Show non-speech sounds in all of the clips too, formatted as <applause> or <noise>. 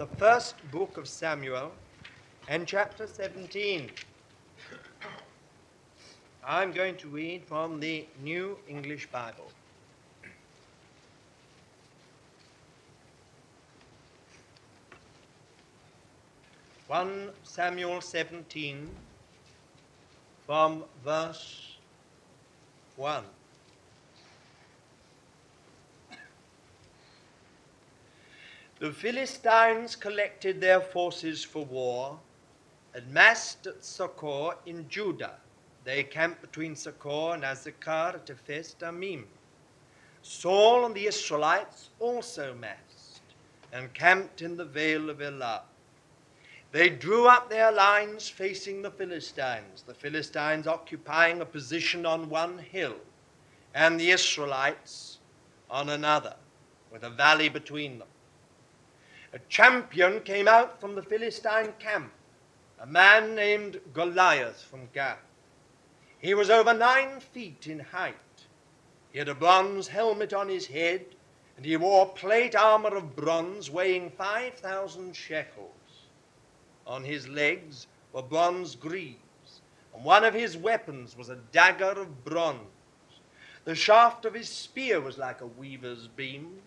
the first book of Samuel and chapter 17. I'm going to read from the New English Bible. One Samuel 17 from verse 1. The Philistines collected their forces for war and massed at Socoh in Judah. They camped between Socoh and Azekah at Ephes Damim. Saul and the Israelites also massed and camped in the vale of Elah. They drew up their lines facing the Philistines, the Philistines occupying a position on one hill, and the Israelites on another, with a valley between them a champion came out from the Philistine camp, a man named Goliath from Gath. He was over nine feet in height. He had a bronze helmet on his head, and he wore plate armor of bronze weighing 5,000 shekels. On his legs were bronze greaves, and one of his weapons was a dagger of bronze. The shaft of his spear was like a weaver's beam,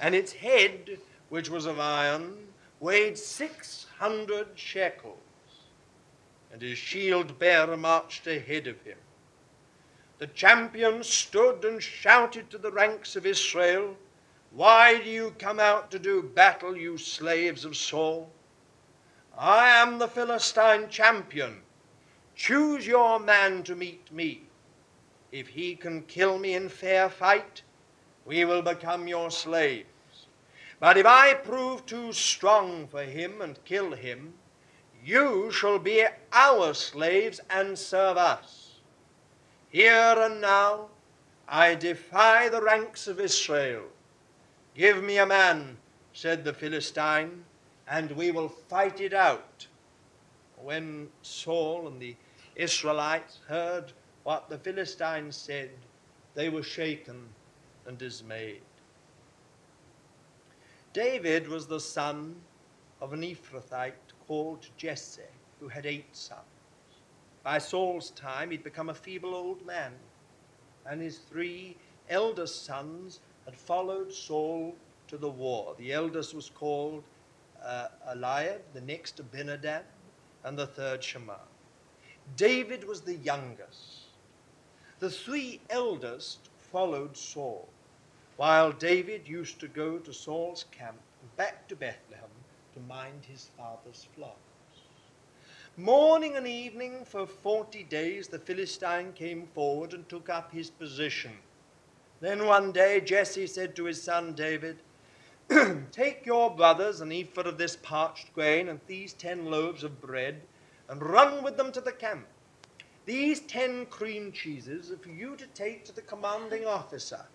and its head which was of iron, weighed 600 shekels, and his shield bearer marched ahead of him. The champion stood and shouted to the ranks of Israel, Why do you come out to do battle, you slaves of Saul? I am the Philistine champion. Choose your man to meet me. If he can kill me in fair fight, we will become your slave. But if I prove too strong for him and kill him, you shall be our slaves and serve us. Here and now I defy the ranks of Israel. Give me a man, said the Philistine, and we will fight it out. When Saul and the Israelites heard what the Philistines said, they were shaken and dismayed. David was the son of an Ephrathite called Jesse, who had eight sons. By Saul's time, he'd become a feeble old man, and his three eldest sons had followed Saul to the war. The eldest was called uh, Eliab, the next Abinadab, and the third Shammah. David was the youngest. The three eldest followed Saul while David used to go to Saul's camp and back to Bethlehem to mind his father's flocks. Morning and evening for forty days the Philistine came forward and took up his position. Then one day Jesse said to his son David, <clears throat> Take your brothers an ephah of this parched grain and these ten loaves of bread, and run with them to the camp. These ten cream cheeses are for you to take to the commanding officer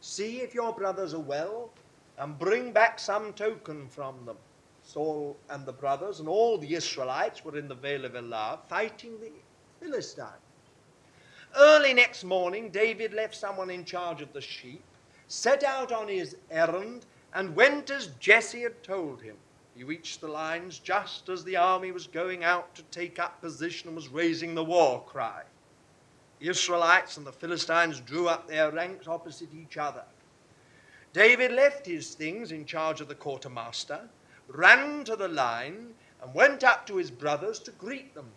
See if your brothers are well, and bring back some token from them. Saul and the brothers and all the Israelites were in the Vale of Elah fighting the Philistines. Early next morning, David left someone in charge of the sheep, set out on his errand, and went as Jesse had told him. He reached the lines just as the army was going out to take up position and was raising the war cry. The Israelites and the Philistines drew up their ranks opposite each other. David left his things in charge of the quartermaster, ran to the line, and went up to his brothers to greet them.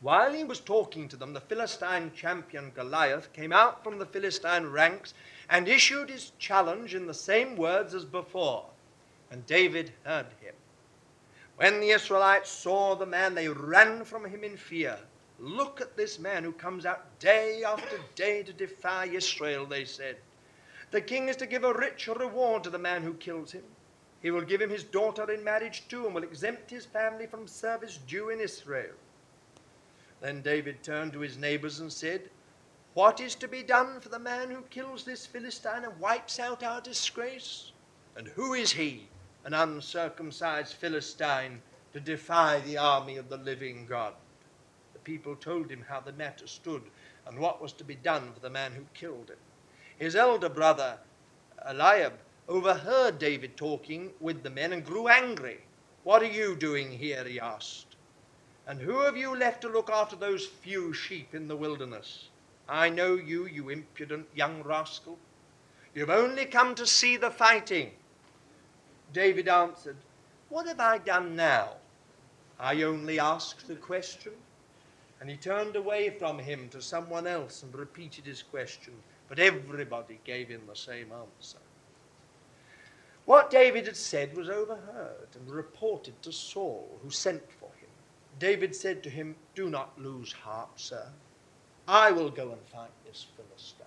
While he was talking to them, the Philistine champion Goliath came out from the Philistine ranks and issued his challenge in the same words as before. And David heard him. When the Israelites saw the man, they ran from him in fear. Look at this man who comes out day after day to defy Israel, they said. The king is to give a rich reward to the man who kills him. He will give him his daughter in marriage too, and will exempt his family from service due in Israel. Then David turned to his neighbors and said, What is to be done for the man who kills this Philistine and wipes out our disgrace? And who is he, an uncircumcised Philistine, to defy the army of the living God? People told him how the matter stood and what was to be done for the man who killed him. His elder brother, Eliab, overheard David talking with the men and grew angry. What are you doing here? he asked. And who have you left to look after those few sheep in the wilderness? I know you, you impudent young rascal. You've only come to see the fighting. David answered, What have I done now? I only asked the question. And he turned away from him to someone else and repeated his question. But everybody gave him the same answer. What David had said was overheard and reported to Saul, who sent for him. David said to him, Do not lose heart, sir. I will go and fight this Philistine.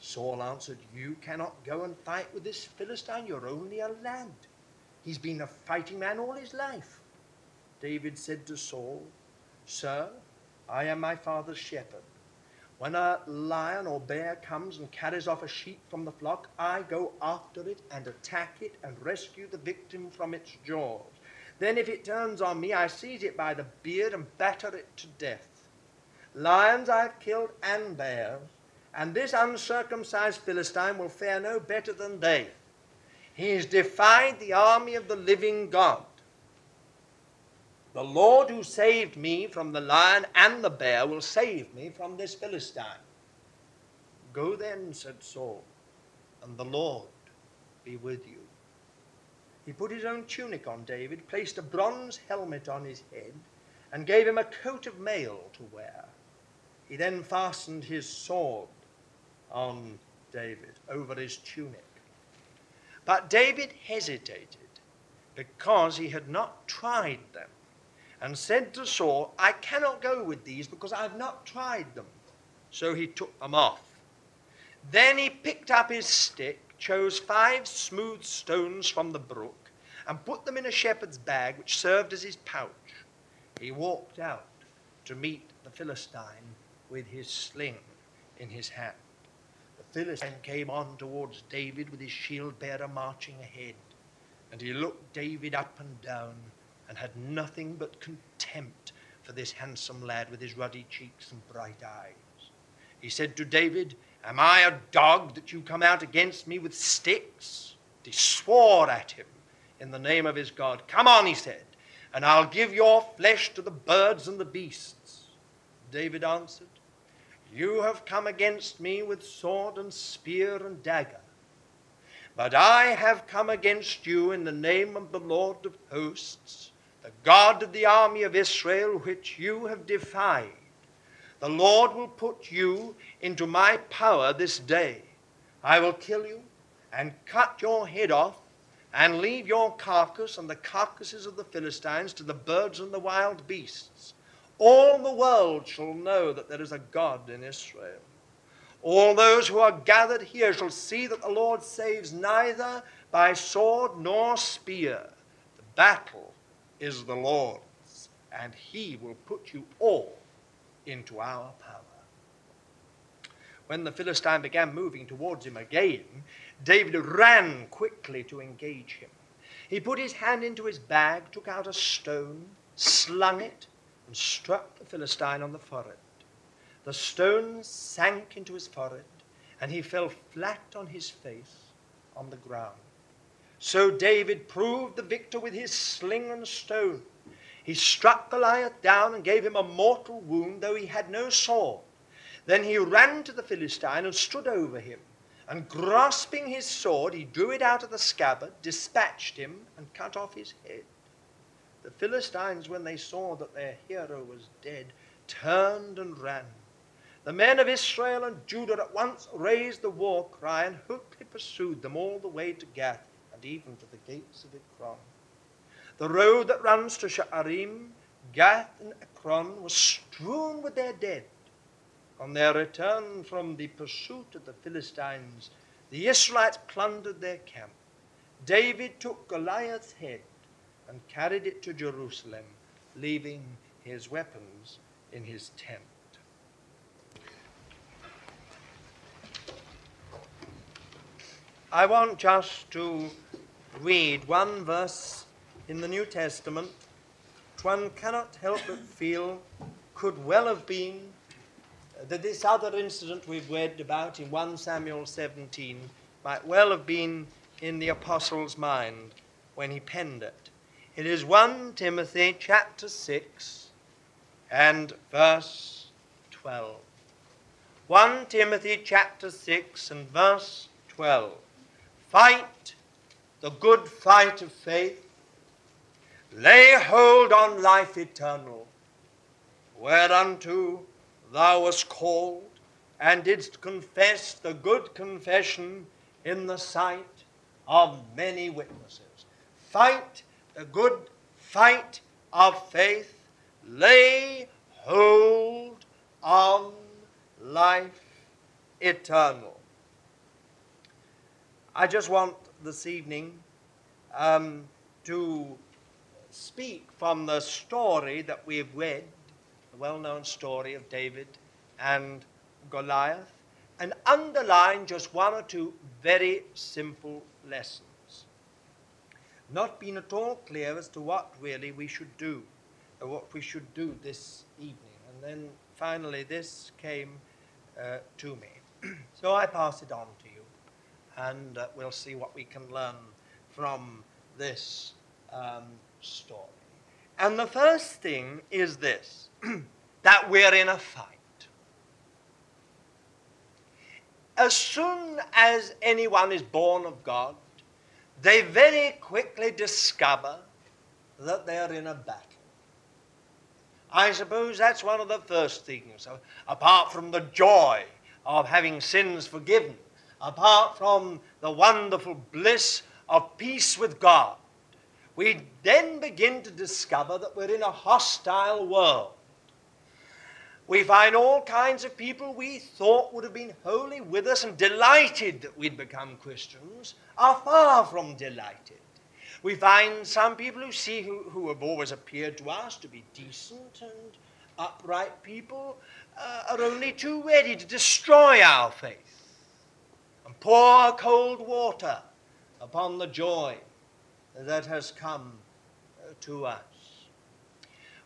Saul answered, You cannot go and fight with this Philistine. You're only a lad. He's been a fighting man all his life. David said to Saul, Sir, I am my father's shepherd. When a lion or bear comes and carries off a sheep from the flock, I go after it and attack it and rescue the victim from its jaws. Then, if it turns on me, I seize it by the beard and batter it to death. Lions I've killed and bears, and this uncircumcised Philistine will fare no better than they. He has defied the army of the living God. The Lord who saved me from the lion and the bear will save me from this Philistine. Go then, said Saul, and the Lord be with you. He put his own tunic on David, placed a bronze helmet on his head, and gave him a coat of mail to wear. He then fastened his sword on David over his tunic. But David hesitated because he had not tried them and said to Saul, I cannot go with these because I have not tried them. So he took them off. Then he picked up his stick, chose five smooth stones from the brook, and put them in a shepherd's bag which served as his pouch. He walked out to meet the Philistine with his sling in his hand. The Philistine came on towards David with his shield bearer marching ahead, and he looked David up and down and had nothing but contempt for this handsome lad with his ruddy cheeks and bright eyes. He said to David, Am I a dog that you come out against me with sticks? He swore at him in the name of his God. Come on, he said, and I'll give your flesh to the birds and the beasts. David answered, You have come against me with sword and spear and dagger. But I have come against you in the name of the Lord of hosts the God of the army of Israel, which you have defied. The Lord will put you into my power this day. I will kill you and cut your head off and leave your carcass and the carcasses of the Philistines to the birds and the wild beasts. All the world shall know that there is a God in Israel. All those who are gathered here shall see that the Lord saves neither by sword nor spear. The battle is the Lord's, and he will put you all into our power. When the Philistine began moving towards him again, David ran quickly to engage him. He put his hand into his bag, took out a stone, slung it, and struck the Philistine on the forehead. The stone sank into his forehead, and he fell flat on his face on the ground. So David proved the victor with his sling and stone. He struck Goliath down and gave him a mortal wound, though he had no sword. Then he ran to the Philistine and stood over him. And grasping his sword, he drew it out of the scabbard, dispatched him, and cut off his head. The Philistines, when they saw that their hero was dead, turned and ran. The men of Israel and Judah at once raised the war cry and hotly pursued them all the way to Gath and even to the gates of Ekron. The road that runs to Sha'arim, Gath, and Ekron was strewn with their dead. On their return from the pursuit of the Philistines, the Israelites plundered their camp. David took Goliath's head and carried it to Jerusalem, leaving his weapons in his tent. I want just to read one verse in the New Testament, one cannot help but feel could well have been that this other incident we've read about in 1 Samuel 17 might well have been in the apostle's mind when he penned it. It is 1 Timothy chapter 6 and verse 12. 1 Timothy chapter 6 and verse 12. Fight the good fight of faith. Lay hold on life eternal, whereunto thou wast called, and didst confess the good confession in the sight of many witnesses. Fight the good fight of faith. Lay hold on life eternal. I just want this evening um, to speak from the story that we've read, the well known story of David and Goliath, and underline just one or two very simple lessons. Not being at all clear as to what really we should do, or what we should do this evening. And then finally, this came uh, to me. <clears throat> so I pass it on to you, and uh, we'll see what we can learn from this um, story. And the first thing is this <clears throat> that we're in a fight. As soon as anyone is born of God, they very quickly discover that they're in a battle. I suppose that's one of the first things, apart from the joy of having sins forgiven, apart from the wonderful bliss of peace with God. We then begin to discover that we're in a hostile world. We find all kinds of people we thought would have been wholly with us and delighted that we'd become Christians are far from delighted. We find some people who see who, who have always appeared to us to be decent and upright people uh, are only too ready to destroy our faith and pour cold water upon the joy that has come uh, to us.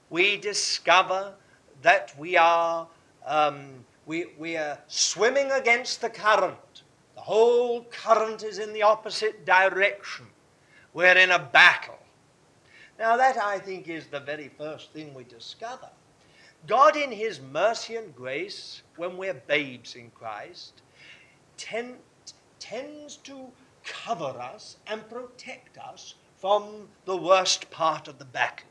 We discover that we are, um, we, we are swimming against the current. The whole current is in the opposite direction. We're in a battle. Now, that I think is the very first thing we discover. God, in His mercy and grace, when we're babes in Christ, tend, tends to cover us and protect us from the worst part of the battle.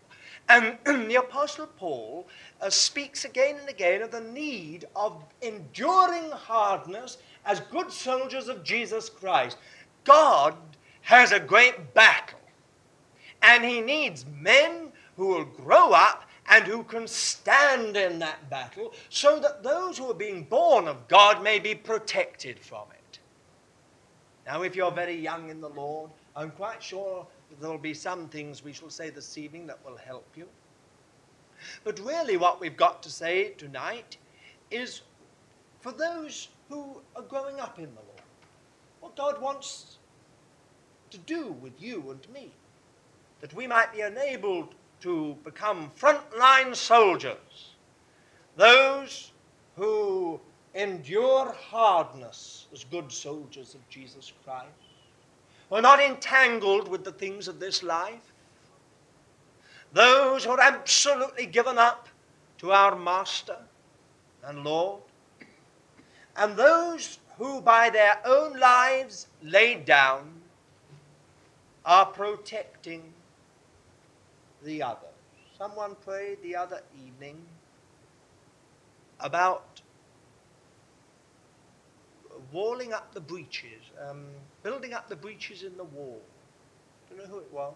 And <clears throat> the Apostle Paul uh, speaks again and again of the need of enduring hardness as good soldiers of Jesus Christ. God has a great battle, and he needs men who will grow up and who can stand in that battle so that those who are being born of God may be protected from it. Now, if you're very young in the Lord, I'm quite sure there'll be some things we shall say this evening that will help you. But really, what we've got to say tonight is for those who are growing up in the Lord, what God wants to do with you and me, that we might be enabled to become frontline soldiers, those who endure hardness as good soldiers of Jesus Christ we're not entangled with the things of this life. Those who are absolutely given up to our Master and Lord. And those who by their own lives laid down are protecting the other. Someone prayed the other evening about walling up the breaches, um, building up the breaches in the wall. Do you know who it was?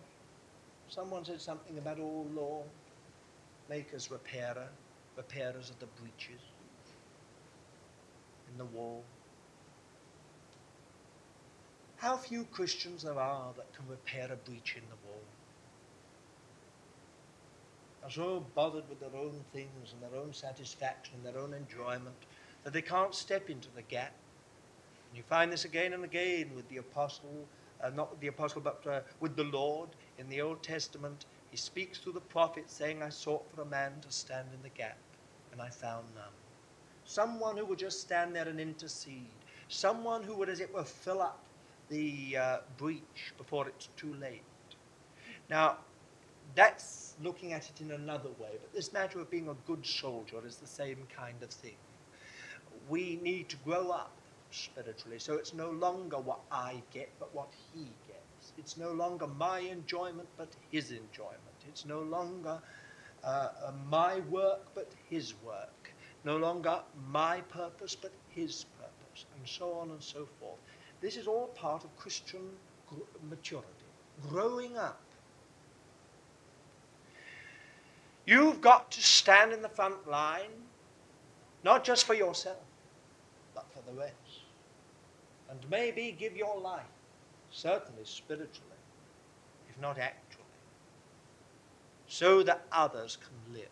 Someone said something about, all law make us repairer, repairers of the breaches in the wall. How few Christians there are that can repair a breach in the wall. Are so bothered with their own things and their own satisfaction and their own enjoyment that they can't step into the gap you find this again and again with the apostle, uh, not with the apostle, but uh, with the Lord in the Old Testament. He speaks through the prophet, saying, I sought for a man to stand in the gap, and I found none. Someone who would just stand there and intercede. Someone who would, as it were, fill up the uh, breach before it's too late. Now, that's looking at it in another way. But this matter of being a good soldier is the same kind of thing. We need to grow up spiritually, so it's no longer what I get, but what he gets. It's no longer my enjoyment, but his enjoyment. It's no longer uh, my work, but his work. No longer my purpose, but his purpose, and so on and so forth. This is all part of Christian maturity, growing up. You've got to stand in the front line, not just for yourself, but for the rest. And maybe give your life, certainly spiritually, if not actually, so that others can live.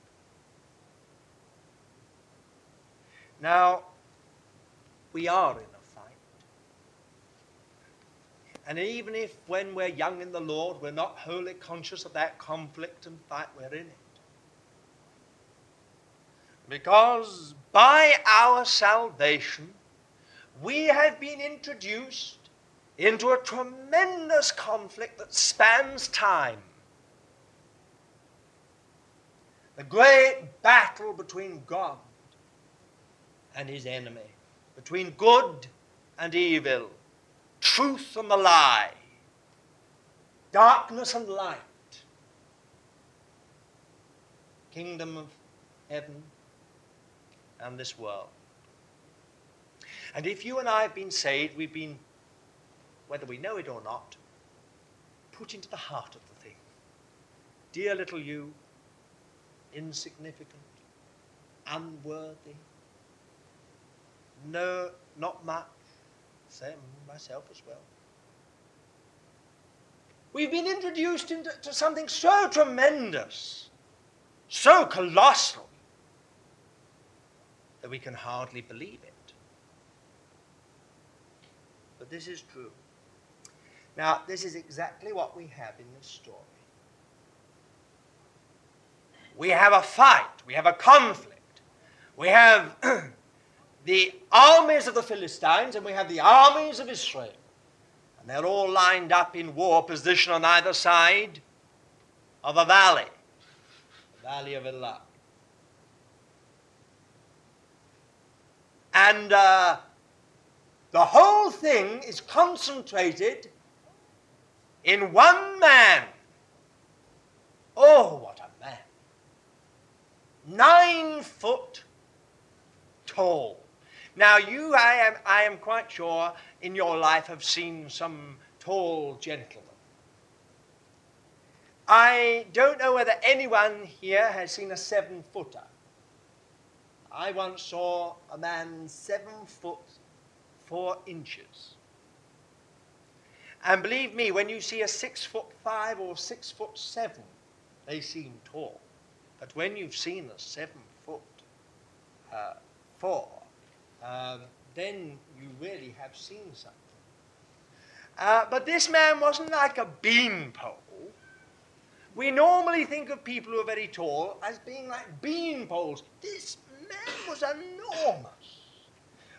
Now, we are in a fight. and even if when we're young in the Lord, we're not wholly conscious of that conflict and fight, we're in it. Because by our salvation, we have been introduced into a tremendous conflict that spans time. The great battle between God and his enemy, between good and evil truth and the lie, darkness and light, kingdom of heaven and this world. And if you and I have been saved, we've been, whether we know it or not, put into the heart of the thing. Dear little you, insignificant, unworthy, no, not much, same myself as well. We've been introduced into something so tremendous, so colossal, that we can hardly believe it. But this is true. Now, this is exactly what we have in this story. We have a fight, we have a conflict, we have <clears throat> the armies of the Philistines and we have the armies of Israel. And they're all lined up in war position on either side of a valley, the valley of Elah. And uh, the whole thing is concentrated in one man. Oh, what a man! Nine foot tall. Now, you, I am, I am quite sure, in your life have seen some tall gentlemen. I don't know whether anyone here has seen a seven footer. I once saw a man seven foot four inches. And believe me, when you see a six foot five or six foot seven, they seem tall. But when you've seen a seven foot uh, four, um, then you really have seen something. Uh, but this man wasn't like a beanpole. We normally think of people who are very tall as being like beanpoles. This man was enormous.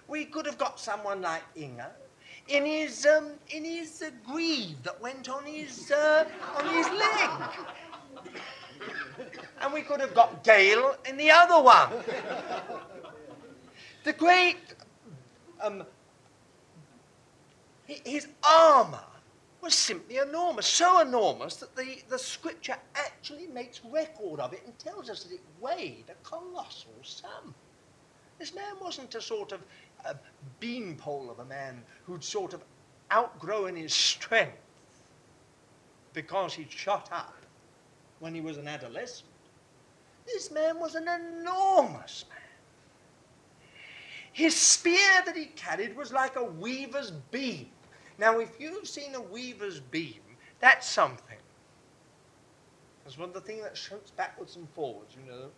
We could have got someone like Inga in his um, in his uh, greave that went on his uh, on his leg, and we could have got Gale in the other one. The great, um, his armor was simply enormous, so enormous that the, the scripture actually makes record of it and tells us that it weighed a colossal sum. This man wasn't a sort of a beanpole of a man who'd sort of outgrown his strength because he'd shot up when he was an adolescent. This man was an enormous man. His spear that he carried was like a weaver's beam. Now, if you've seen a weaver's beam, that's something. It's one of the things that shoots backwards and forwards, you know,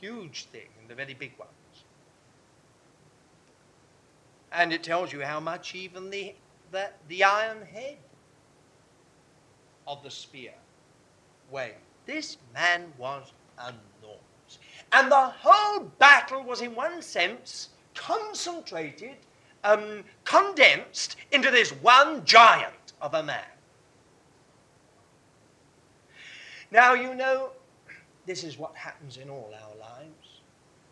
huge thing, and the very big ones. And it tells you how much even the, the, the iron head of the spear weighed. This man was enormous. And the whole battle was, in one sense, concentrated, um, condensed into this one giant of a man. Now, you know, this is what happens in all our lives.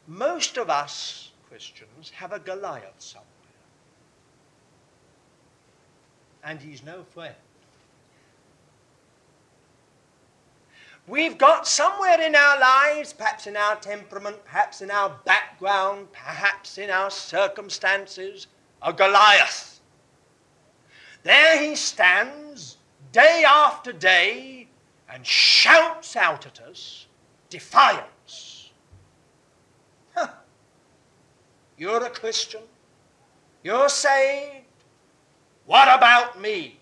Most of us Christians have a Goliath somewhere. And he's no friend. We've got somewhere in our lives, perhaps in our temperament, perhaps in our background, perhaps in our circumstances, a Goliath. There he stands day after day and shouts out at us defiance. Huh. You're a Christian. You're saved. What about me?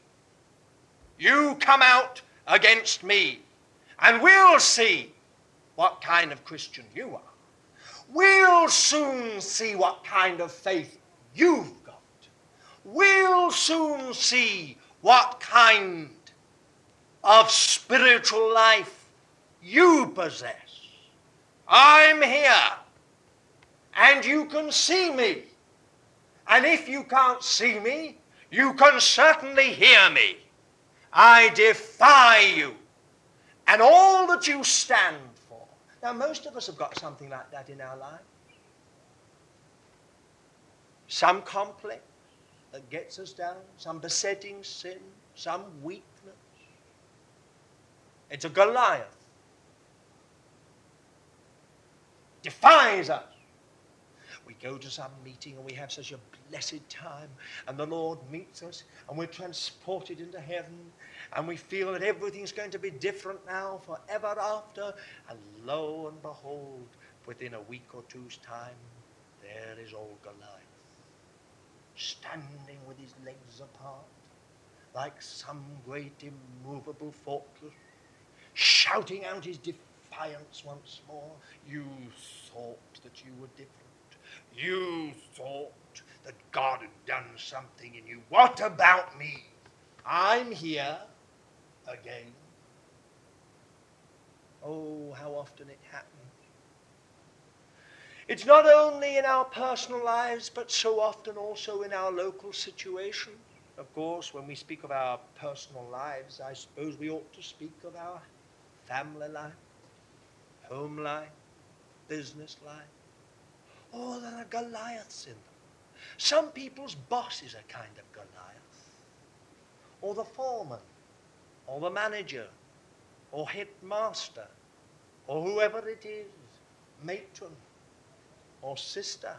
You come out against me, and we'll see what kind of Christian you are. We'll soon see what kind of faith you've got. We'll soon see what kind of spiritual life you possess. I'm here, and you can see me. And if you can't see me, you can certainly hear me. I defy you and all that you stand for. Now, most of us have got something like that in our life. Some complex that gets us down, some besetting sin, some weakness. It's a Goliath. Defies us. We go to some meeting and we have such a blessed time, and the Lord meets us, and we're transported into heaven, and we feel that everything's going to be different now, forever after. And lo and behold, within a week or two's time, there is old Goliath, standing with his legs apart, like some great immovable fortress, shouting out his defiance once more. You thought that you were different. You thought that God had done something in you. What about me? I'm here again. Oh, how often it happens. It's not only in our personal lives, but so often also in our local situation. Of course, when we speak of our personal lives, I suppose we ought to speak of our family life, home life, business life. Oh, there are Goliaths in. Some people's boss is a kind of Goliath, or the foreman, or the manager, or headmaster, or whoever it is, matron, or sister.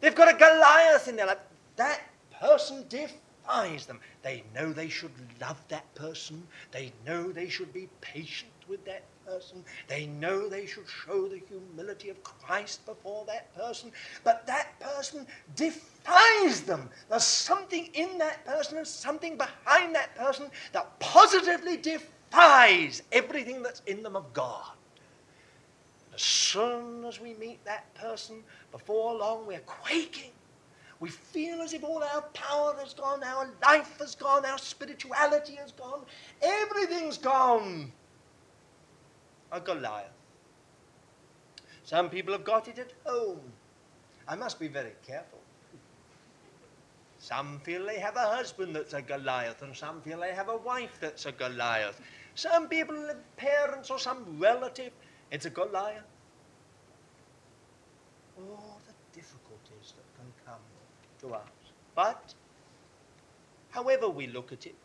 They've got a Goliath in their life. That person defies them. They know they should love that person. They know they should be patient with that person. They know they should show the humility of Christ before that person. But that person defies them. There's something in that person, there's something behind that person that positively defies everything that's in them of God. As soon as we meet that person, before long we're quaking. We feel as if all our power has gone, our life has gone, our spirituality has gone, everything's gone a Goliath. Some people have got it at home. I must be very careful. Some feel they have a husband that's a Goliath, and some feel they have a wife that's a Goliath. Some people have parents or some relative, it's a Goliath. All the difficulties that can come to us. But, however we look at it,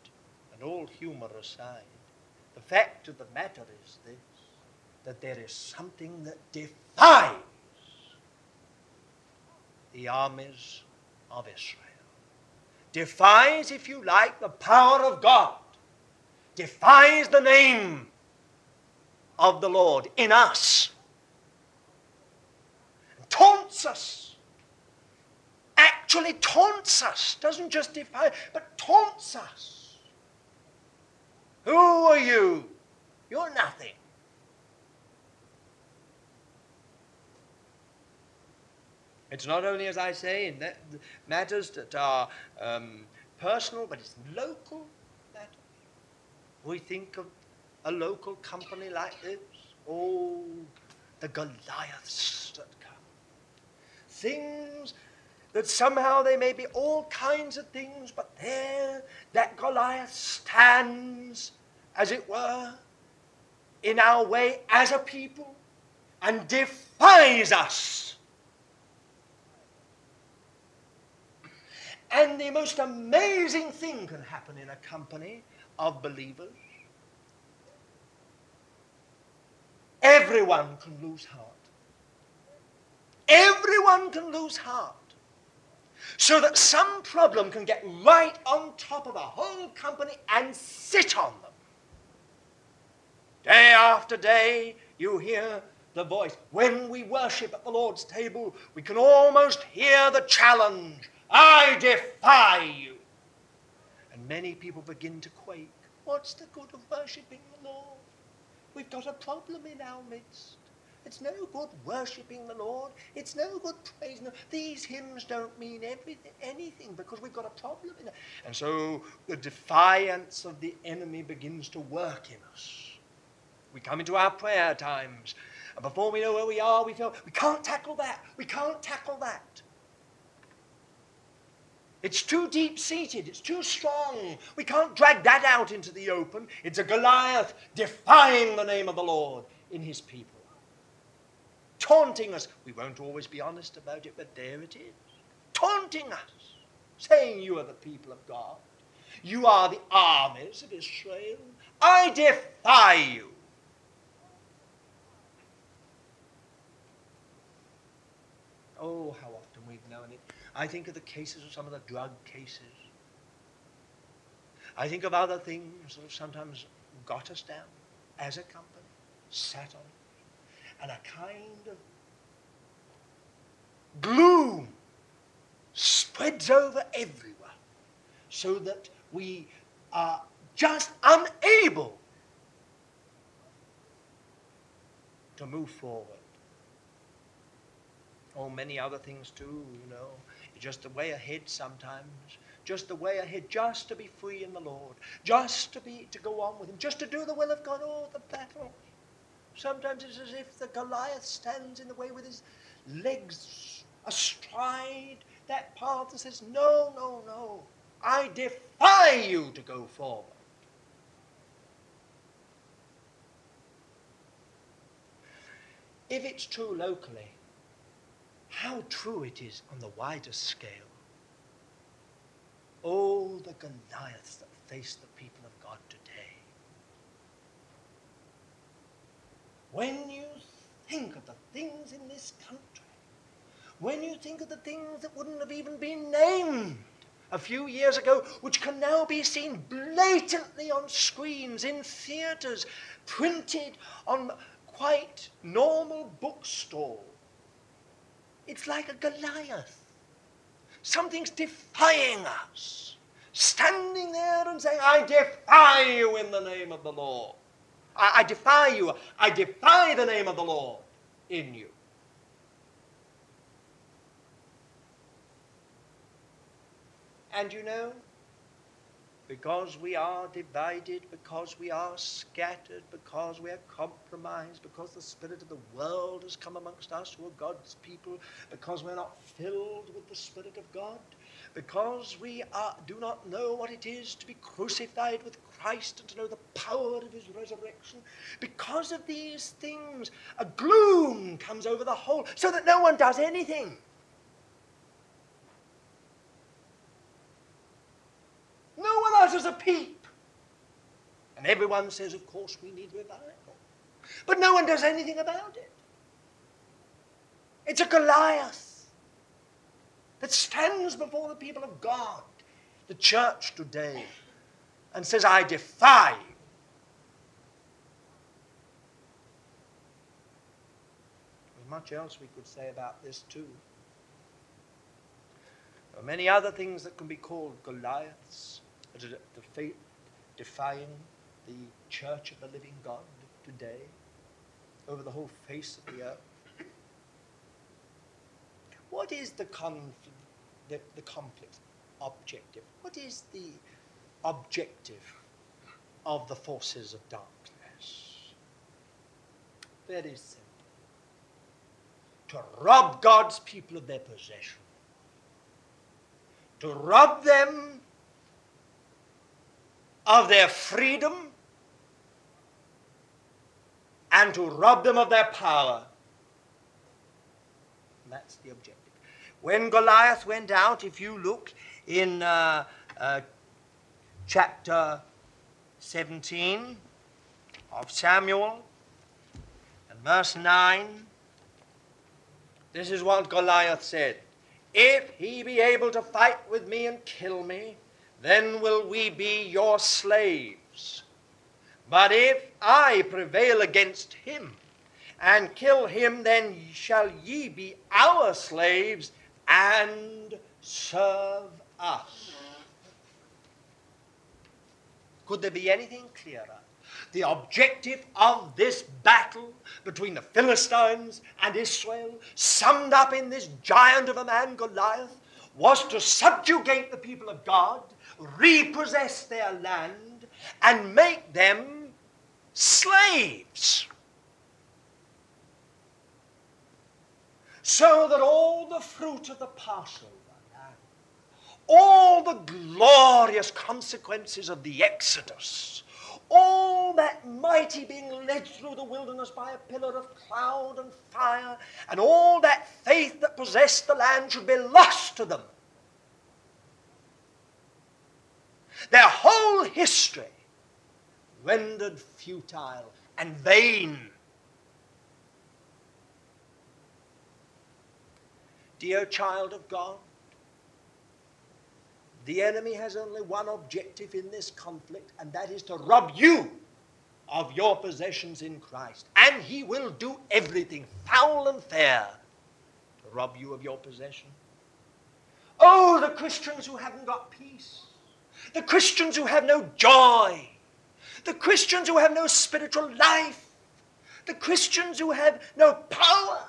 and all humour aside, the fact of the matter is this that there is something that defies the armies of Israel. Defies, if you like, the power of God. Defies the name of the Lord in us. Taunts us. Actually taunts us. Doesn't just defy, but taunts us. Who are you? You're nothing. It's not only, as I say, in that matters that are um, personal, but it's local matters. We think of a local company like this. Oh, the Goliaths that come. Things that somehow they may be all kinds of things, but there that Goliath stands, as it were, in our way as a people and defies us. And the most amazing thing can happen in a company of believers. Everyone can lose heart. Everyone can lose heart. So that some problem can get right on top of a whole company and sit on them. Day after day, you hear the voice. When we worship at the Lord's table, we can almost hear the challenge I defy you. And many people begin to quake. What's the good of worshipping the Lord? We've got a problem in our midst. It's no good worshipping the Lord. It's no good praising Him. These hymns don't mean everything, anything because we've got a problem in. And so the defiance of the enemy begins to work in us. We come into our prayer times, and before we know where we are, we feel we can't tackle that. We can't tackle that. It's too deep seated. It's too strong. We can't drag that out into the open. It's a Goliath defying the name of the Lord in his people. Taunting us. We won't always be honest about it, but there it is. Taunting us. Saying you are the people of God. You are the armies of Israel. I defy you. Oh, how often we've known it. I think of the cases of some of the drug cases. I think of other things that have sometimes got us down as a company, sat on it, and a kind of gloom spreads over everyone so that we are just unable to move forward. Oh, many other things too, you know just the way ahead sometimes, just the way ahead, just to be free in the Lord, just to be to go on with Him, just to do the will of God. Oh, the battle! Sometimes it's as if the Goliath stands in the way with his legs astride that path and says, "No, no, no! I defy you to go forward." If it's true locally, how true it is on the wider scale. Oh, the Goliaths that face the people of God today. When you think of the things in this country, when you think of the things that wouldn't have even been named a few years ago, which can now be seen blatantly on screens, in theatres, printed on quite normal bookstores, it's like a Goliath. Something's defying us. Standing there and saying, I defy you in the name of the Lord. I, I defy you. I defy the name of the Lord in you. And you know, because we are divided, because we are scattered, because we are compromised, because the spirit of the world has come amongst us who are God's people, because we're not filled with the Spirit of God, because we are, do not know what it is to be crucified with Christ and to know the power of his resurrection, because of these things, a gloom comes over the whole so that no one does anything. No one utters a peep. And everyone says, of course, we need revival. But no one does anything about it. It's a Goliath that stands before the people of God, the church today, and says, I defy you. There's much else we could say about this too. There are many other things that can be called Goliaths defying the church of the living God today over the whole face of the earth? What is the conflict, the, the conflict objective? What is the objective of the forces of darkness? Very simple. To rob God's people of their possession. To rob them of their freedom and to rob them of their power. That's the objective. When Goliath went out, if you look in uh, uh, chapter 17 of Samuel and verse 9, this is what Goliath said If he be able to fight with me and kill me, then will we be your slaves. But if I prevail against him and kill him, then shall ye be our slaves and serve us. Could there be anything clearer? The objective of this battle between the Philistines and Israel, summed up in this giant of a man, Goliath, was to subjugate the people of God, repossess their land, and make them slaves. So that all the fruit of the Passover, all the glorious consequences of the Exodus, all that mighty being led through the wilderness by a pillar of cloud and fire, and all that faith that possessed the land should be lost to them. Their whole history rendered futile and vain. Dear child of God, the enemy has only one objective in this conflict, and that is to rob you of your possessions in Christ. And he will do everything, foul and fair, to rob you of your possession. Oh, the Christians who haven't got peace, the Christians who have no joy, the Christians who have no spiritual life, the Christians who have no power.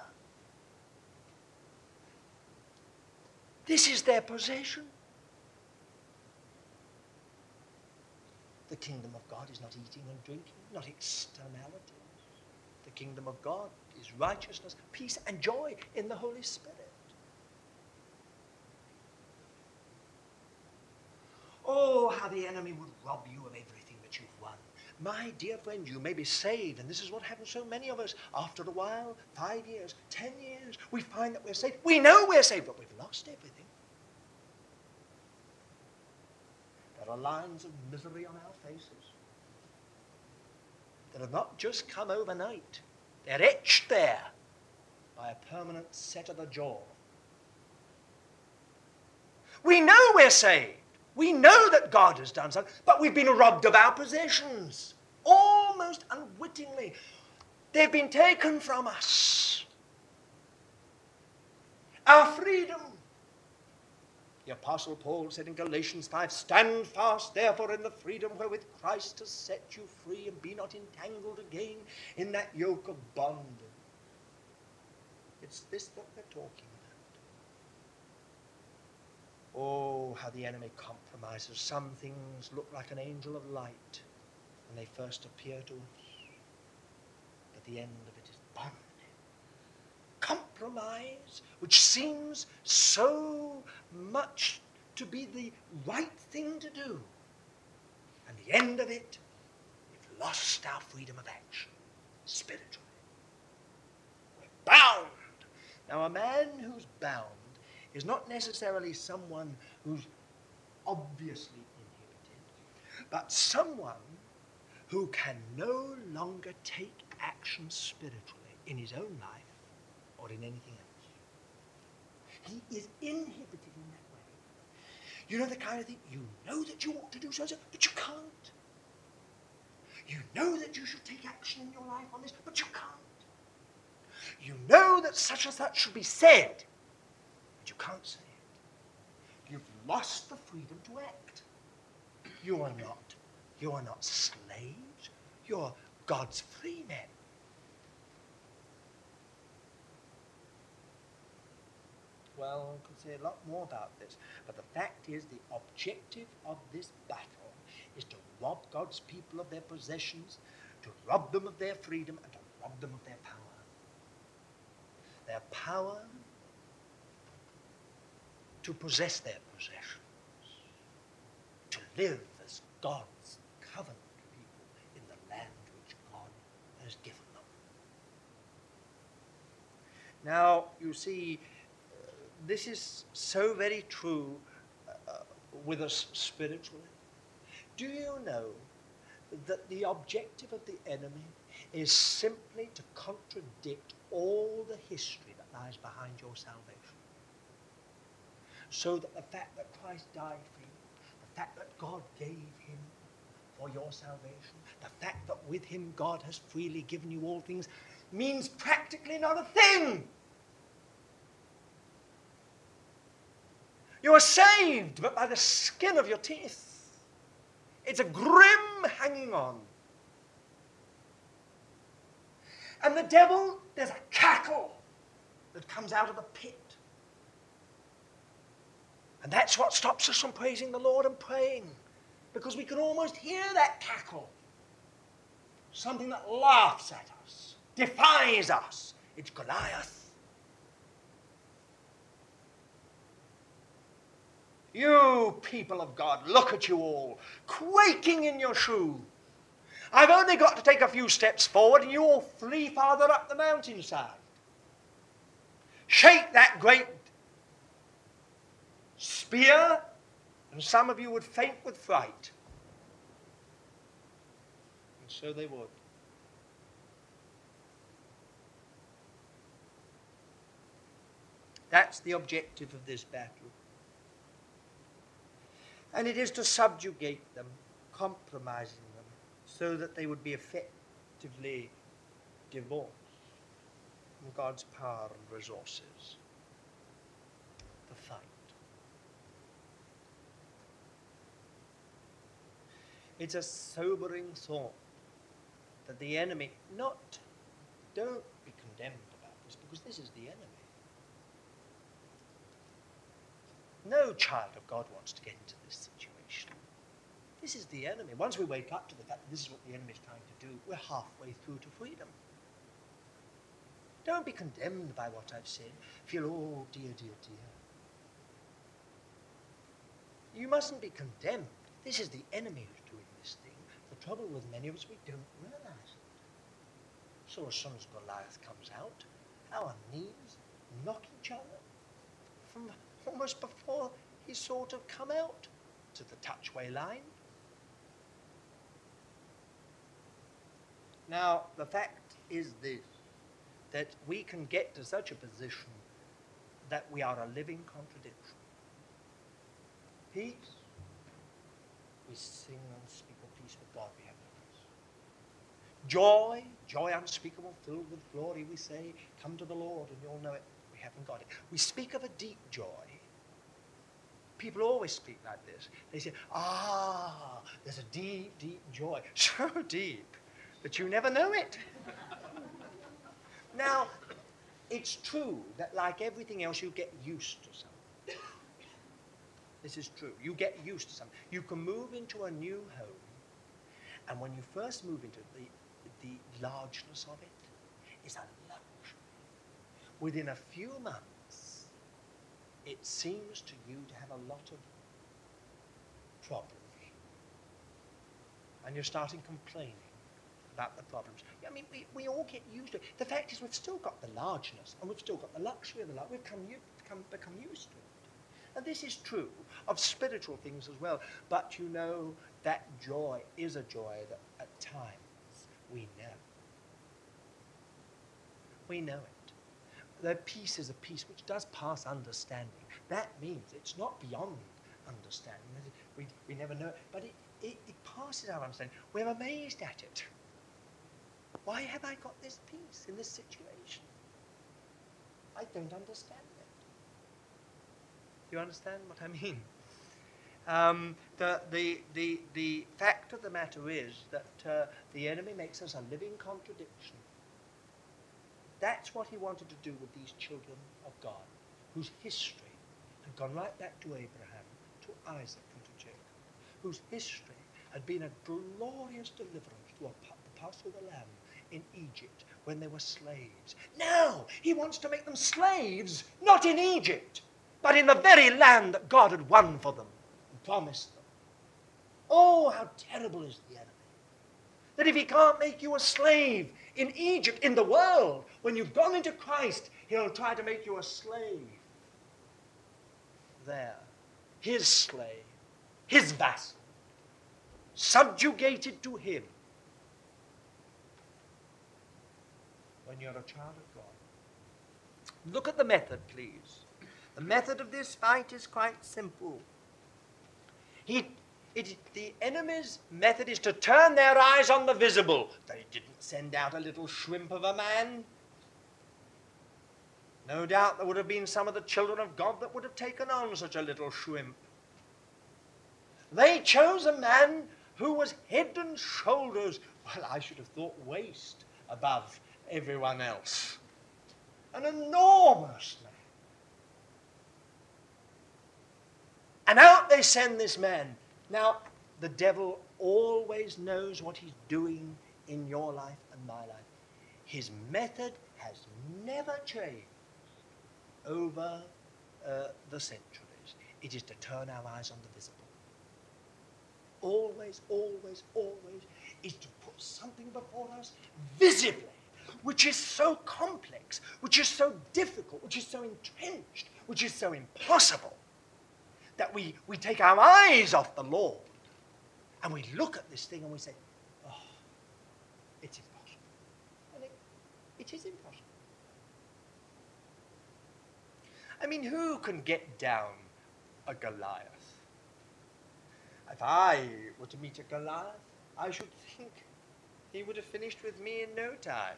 This is their possession. The kingdom of God is not eating and drinking, not externalities. The kingdom of God is righteousness, peace, and joy in the Holy Spirit. Oh, how the enemy would rob you of everything that you've won. My dear friend, you may be saved, and this is what happens to so many of us. After a while, five years, ten years, we find that we're saved. We know we're saved, but we've lost everything. There are lines of misery on our faces that have not just come overnight, they're etched there by a permanent set of the jaw. We know we're saved. We know that God has done something, but we've been robbed of our possessions almost unwittingly. They've been taken from us. Our freedom the Apostle Paul said in Galatians 5 Stand fast, therefore, in the freedom wherewith Christ has set you free, and be not entangled again in that yoke of bondage. It's this that we're talking. Oh, how the enemy compromises. Some things look like an angel of light when they first appear to us, but the end of it is bondage compromise, which seems so much to be the right thing to do. And the end of it, we've lost our freedom of action spiritually. We're bound. Now, a man who's bound is not necessarily someone who's obviously inhibited, but someone who can no longer take action spiritually in his own life or in anything else. He is inhibited in that way. You know the kind of thing, you know that you ought to do so, but you can't. You know that you should take action in your life on this, but you can't. You know that such and such should be said, can't say it. You've lost the freedom to act. You are not. You are not slaves. You're God's free men. well, I could say a lot more about this. But the fact is, the objective of this battle is to rob God's people of their possessions, to rob them of their freedom, and to rob them of their power. Their power to possess their possessions, to live as God's covenant people in the land which God has given them. Now, you see, uh, this is so very true uh, with us spiritually. Do you know that the objective of the enemy is simply to contradict all the history that lies behind your salvation? So that the fact that Christ died for you, the fact that God gave him for your salvation, the fact that with him God has freely given you all things, means practically not a thing. You are saved, but by the skin of your teeth. It's a grim hanging on. And the devil, there's a cackle that comes out of the pit. And that's what stops us from praising the Lord and praying. Because we can almost hear that cackle. Something that laughs at us, defies us. It's Goliath. You people of God, look at you all, quaking in your shoe. I've only got to take a few steps forward and you all flee farther up the mountainside. Shake that great spear, and some of you would faint with fright. And so they would. That's the objective of this battle and it is to subjugate them, compromising them, so that they would be effectively divorced from God's power and resources. The fight. It's a sobering thought that the enemy, not, don't be condemned about this, because this is the enemy. No child of God wants to get into this situation. This is the enemy. Once we wake up to the fact that this is what the enemy is trying to do, we're halfway through to freedom. Don't be condemned by what I've said. Feel, oh dear, dear, dear. You mustn't be condemned. This is the enemy who's doing trouble with many of us, we don't realize it. So as soon as Goliath comes out, our knees knock each other from almost before he sort of come out to the touchway line. Now, the fact is this, that we can get to such a position that we are a living contradiction. Peace, we sing and peace with God we have no peace. Joy, joy unspeakable, filled with glory, we say, come to the Lord and you'll know it. We haven't got it. We speak of a deep joy, People always speak like this. They say, ah, there's a deep, deep joy. <laughs> So deep that you never know it. now, it's true that like everything else, you get used to something. This is true. You get used to something. You can move into a new home, and when you first move into the, the largeness of it's a luxury. Within a few months, it seems to you to have a lot of problems. And you're starting complaining about the problems. I mean, we, we all get used to it. The fact is, we've still got the largeness and we've still got the luxury of the life. We've come, come, become used to it. And this is true of spiritual things as well. But you know, that joy is a joy that at times we know. We know it their peace is a peace which does pass understanding. That means it's not beyond understanding. We, we never know it, but it, it, it passes our understanding. We're amazed at it. Why have I got this peace in this situation? I don't understand it. Do you understand what I mean? Um, the, the, the, the fact of the matter is that uh, the enemy makes us a living contradiction that's what he wanted to do with these children of God, whose history had gone right back to Abraham, to Isaac, and to Jacob, whose history had been a glorious deliverance to a, the Passover lamb in Egypt when they were slaves. Now he wants to make them slaves, not in Egypt, but in the very land that God had won for them promised them. Oh, how terrible is the enemy! That if he can't make you a slave in Egypt, in the world. When you've gone into Christ, he'll try to make you a slave. There, his slave, his vassal, subjugated to him. When you're a child of God. Look at the method, please. The method of this fight is quite simple. He it, the enemy's method is to turn their eyes on the visible. They didn't send out a little shrimp of a man. No doubt there would have been some of the children of God that would have taken on such a little shrimp. They chose a man who was head and shoulders, well, I should have thought waist above everyone else. An enormous man. And out they send this man. Now, the devil always knows what he's doing in your life and my life. His method has never changed over uh, the centuries. It is to turn our eyes on the visible. Always, always, always is to put something before us visibly, which is so complex, which is so difficult, which is so entrenched, which is so impossible that we, we take our eyes off the Lord and we look at this thing and we say, oh, it's impossible. And it, it is impossible. I mean, who can get down a Goliath? If I were to meet a Goliath, I should think he would have finished with me in no time.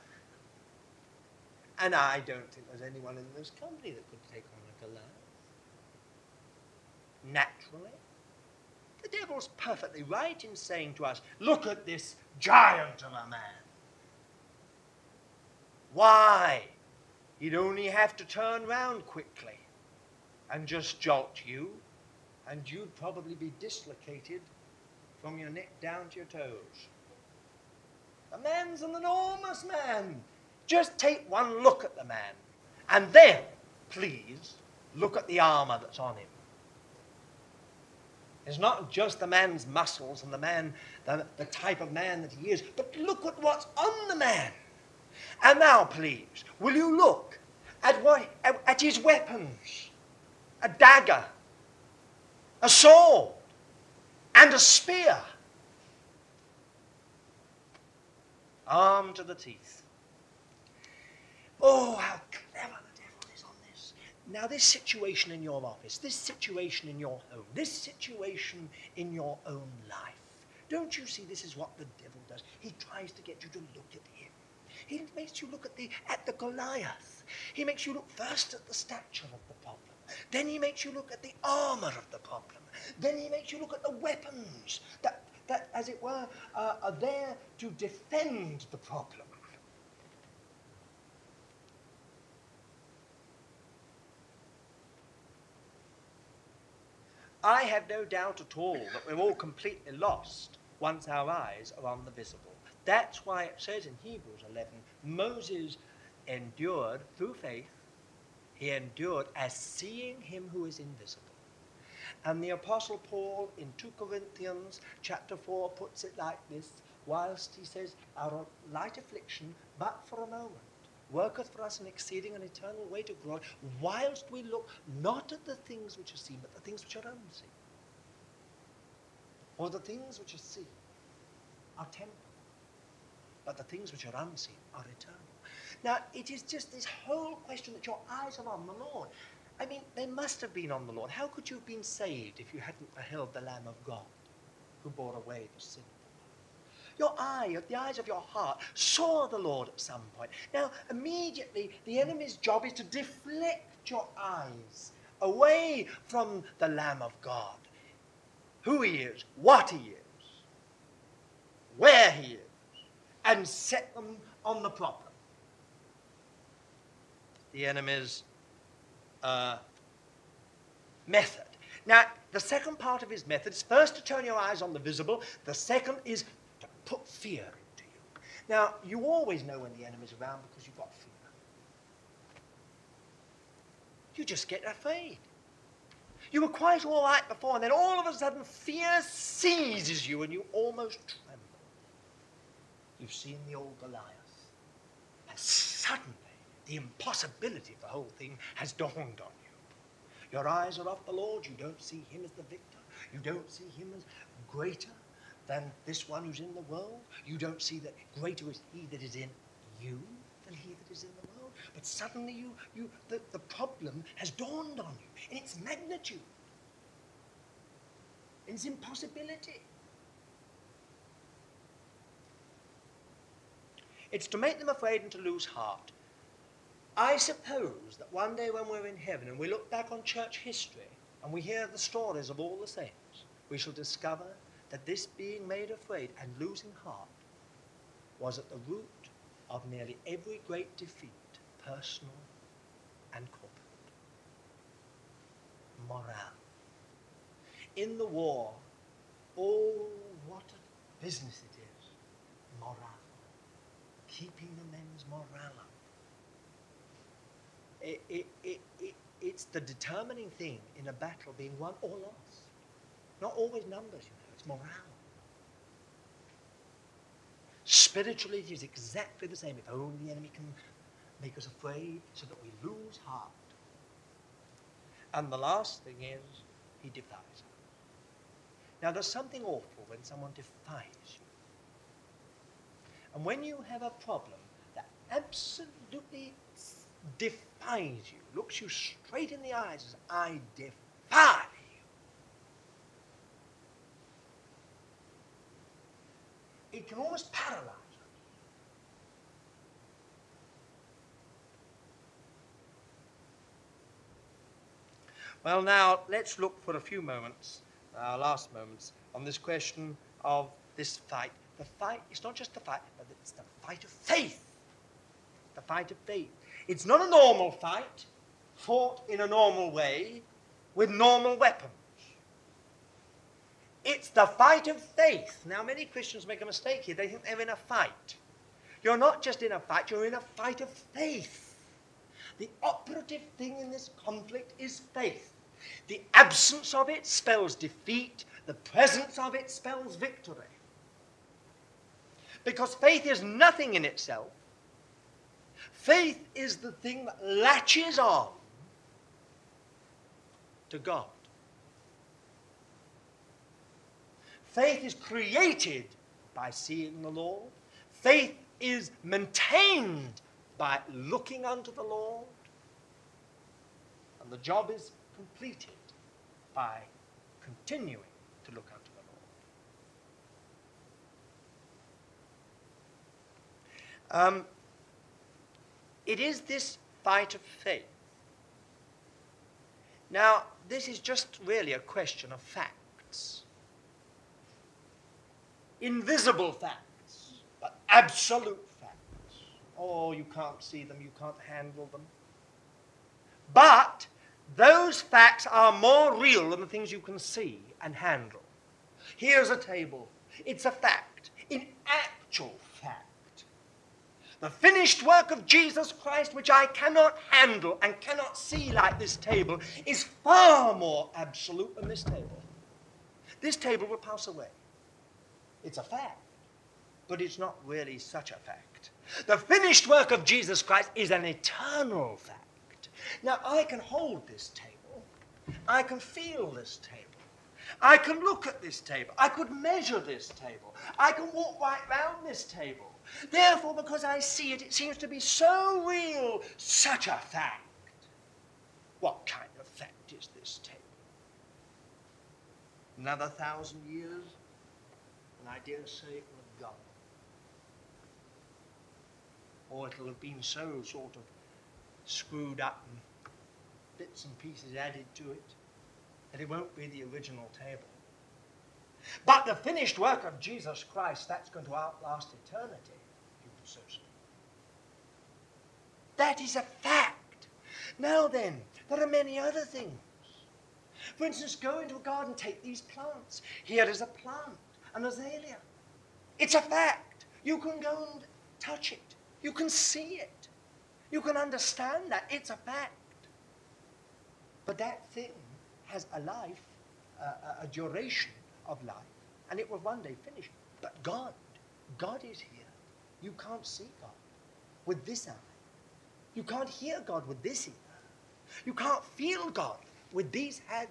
And I don't think there's anyone in this company that could take on a Goliath naturally. The devil's perfectly right in saying to us, Look at this giant of a man. Why? He'd only have to turn round quickly and just jolt you, and you'd probably be dislocated from your neck down to your toes. The man's an enormous man. Just take one look at the man, and then, please, look at the armor that's on him. It's not just the man's muscles and the man, the, the type of man that he is, but look at what's on the man. And now, please, will you look at, what, at, at his weapons? A dagger, a sword, and a spear. Armed to the teeth. Oh, how clever now, this situation in your office, this situation in your home, this situation in your own life, don't you see this is what the devil does? He tries to get you to look at him. He makes you look at the, at the Goliath. He makes you look first at the stature of the problem. Then he makes you look at the armor of the problem. Then he makes you look at the weapons that, that as it were, uh, are there to defend the problem. I have no doubt at all that we're all completely lost once our eyes are on the visible. That's why it says in Hebrews 11 Moses endured through faith, he endured as seeing him who is invisible. And the Apostle Paul in 2 Corinthians chapter 4 puts it like this whilst he says, Our light affliction, but for a moment, worketh for us an exceeding and eternal weight of glory, whilst we look not at the things which are seen, but the things which are unseen. For the things which are seen are temporal, but the things which are unseen are eternal. Now, it is just this whole question that your eyes are on the Lord. I mean, they must have been on the Lord. How could you have been saved if you hadn't beheld the Lamb of God who bore away the sin your eye, the eyes of your heart, saw the Lord at some point. Now, immediately, the enemy's job is to deflect your eyes away from the Lamb of God. Who he is, what he is, where he is, and set them on the problem. The enemy's uh, method. Now, the second part of his method is first to turn your eyes on the visible. The second is put fear into you. Now, you always know when the enemy's around because you've got fear. You just get afraid. You were quite all right before, and then all of a sudden fear seizes you and you almost tremble. You've seen the old Goliath. And suddenly, the impossibility of the whole thing has dawned on you. Your eyes are off the Lord. You don't see him as the victor. You don't see him as greater than this one who's in the world. You don't see that greater is he that is in you than he that is in the world. But suddenly you, you the, the problem has dawned on you in its magnitude, in its impossibility. It's to make them afraid and to lose heart. I suppose that one day when we're in heaven and we look back on church history and we hear the stories of all the saints, we shall discover that this being made afraid and losing heart was at the root of nearly every great defeat, personal and corporate. Morale. In the war, oh, what a business it is. Morale. Keeping the men's morale up it, it, it, it, it's the determining thing in a battle being won or lost. Not always numbers, you know, morale. Spiritually, it is exactly the same. If only the enemy can make us afraid so that we lose heart. And the last thing is, he defies us. Now, there's something awful when someone defies you. And when you have a problem that absolutely defies you, looks you straight in the eyes, says, I defy you. It can almost paralyze us. Well, now let's look for a few moments, our last moments, on this question of this fight. The fight is not just the fight, but it's the fight of faith. The fight of faith. It's not a normal fight, fought in a normal way, with normal weapons. It's the fight of faith. Now, many Christians make a mistake here. They think they're in a fight. You're not just in a fight, you're in a fight of faith. The operative thing in this conflict is faith. The absence of it spells defeat, the presence of it spells victory. Because faith is nothing in itself, Faith is the thing that latches on to God. Faith is created by seeing the Lord. Faith is maintained by looking unto the Lord. And the job is completed by continuing to look unto the Lord. Um, it is this fight of faith. Now, this is just really a question of facts. Invisible facts, but absolute facts. Oh, you can't see them, you can't handle them. But those facts are more real than the things you can see and handle. Here's a table. It's a fact. In actual fact. the finished work of Jesus Christ, which I cannot handle and cannot see like this table, is far more absolute than this table. This table will pass away. It's a fact, but it's not really such a fact. The finished work of Jesus Christ is an eternal fact. Now, I can hold this table, I can feel this table. I can look at this table. I could measure this table. I can walk right round this table. Therefore, because I see it, it seems to be so real, such a fact. What kind of fact is this table? Another thousand years, and I dare say it will have gone. Or it'll have been so sort of screwed up and bits and pieces added to it that it won't be the original table. But the finished work of Jesus Christ, that's going to outlast eternity, you so speak. That is a fact. Now then, there are many other things. For instance, go into a garden, take these plants. Here is a plant, an azalea. It's a fact. You can go and touch it. You can see it. You can understand that. It's a fact. But that thing has a life, a duration of life, and it will one day finish. But God, God is here. You can't see God with this eye. You can't hear God with this ear. You can't feel God with these hands.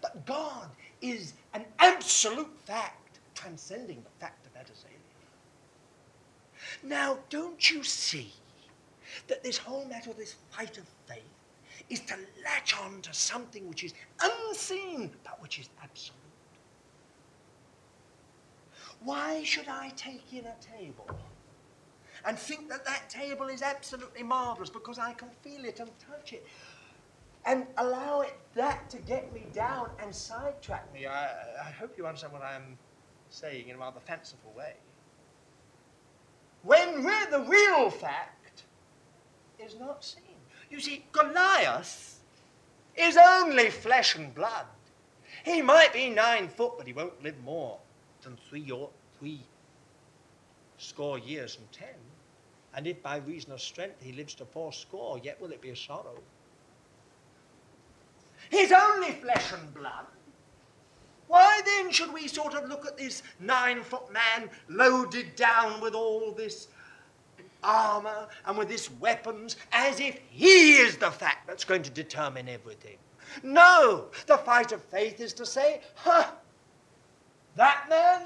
But God is an absolute fact, transcending the fact of Atazalia. Now, don't you see that this whole matter, this fight of faith, is to latch on to something which is unseen, but which is absolute? Why should I take in a table and think that that table is absolutely marvelous because I can feel it and touch it and allow it that to get me down and sidetrack me? I, I hope you understand what I'm saying in a rather fanciful way. When we're the real fact is not seen. You see, Goliath is only flesh and blood. He might be nine foot, but he won't live more than three or three score years and ten. And if by reason of strength he lives to four score, yet will it be a sorrow. He's only flesh and blood. Why then should we sort of look at this nine foot man loaded down with all this armor and with this weapons as if he is the fact that's going to determine everything? No, the fight of faith is to say, huh, that man,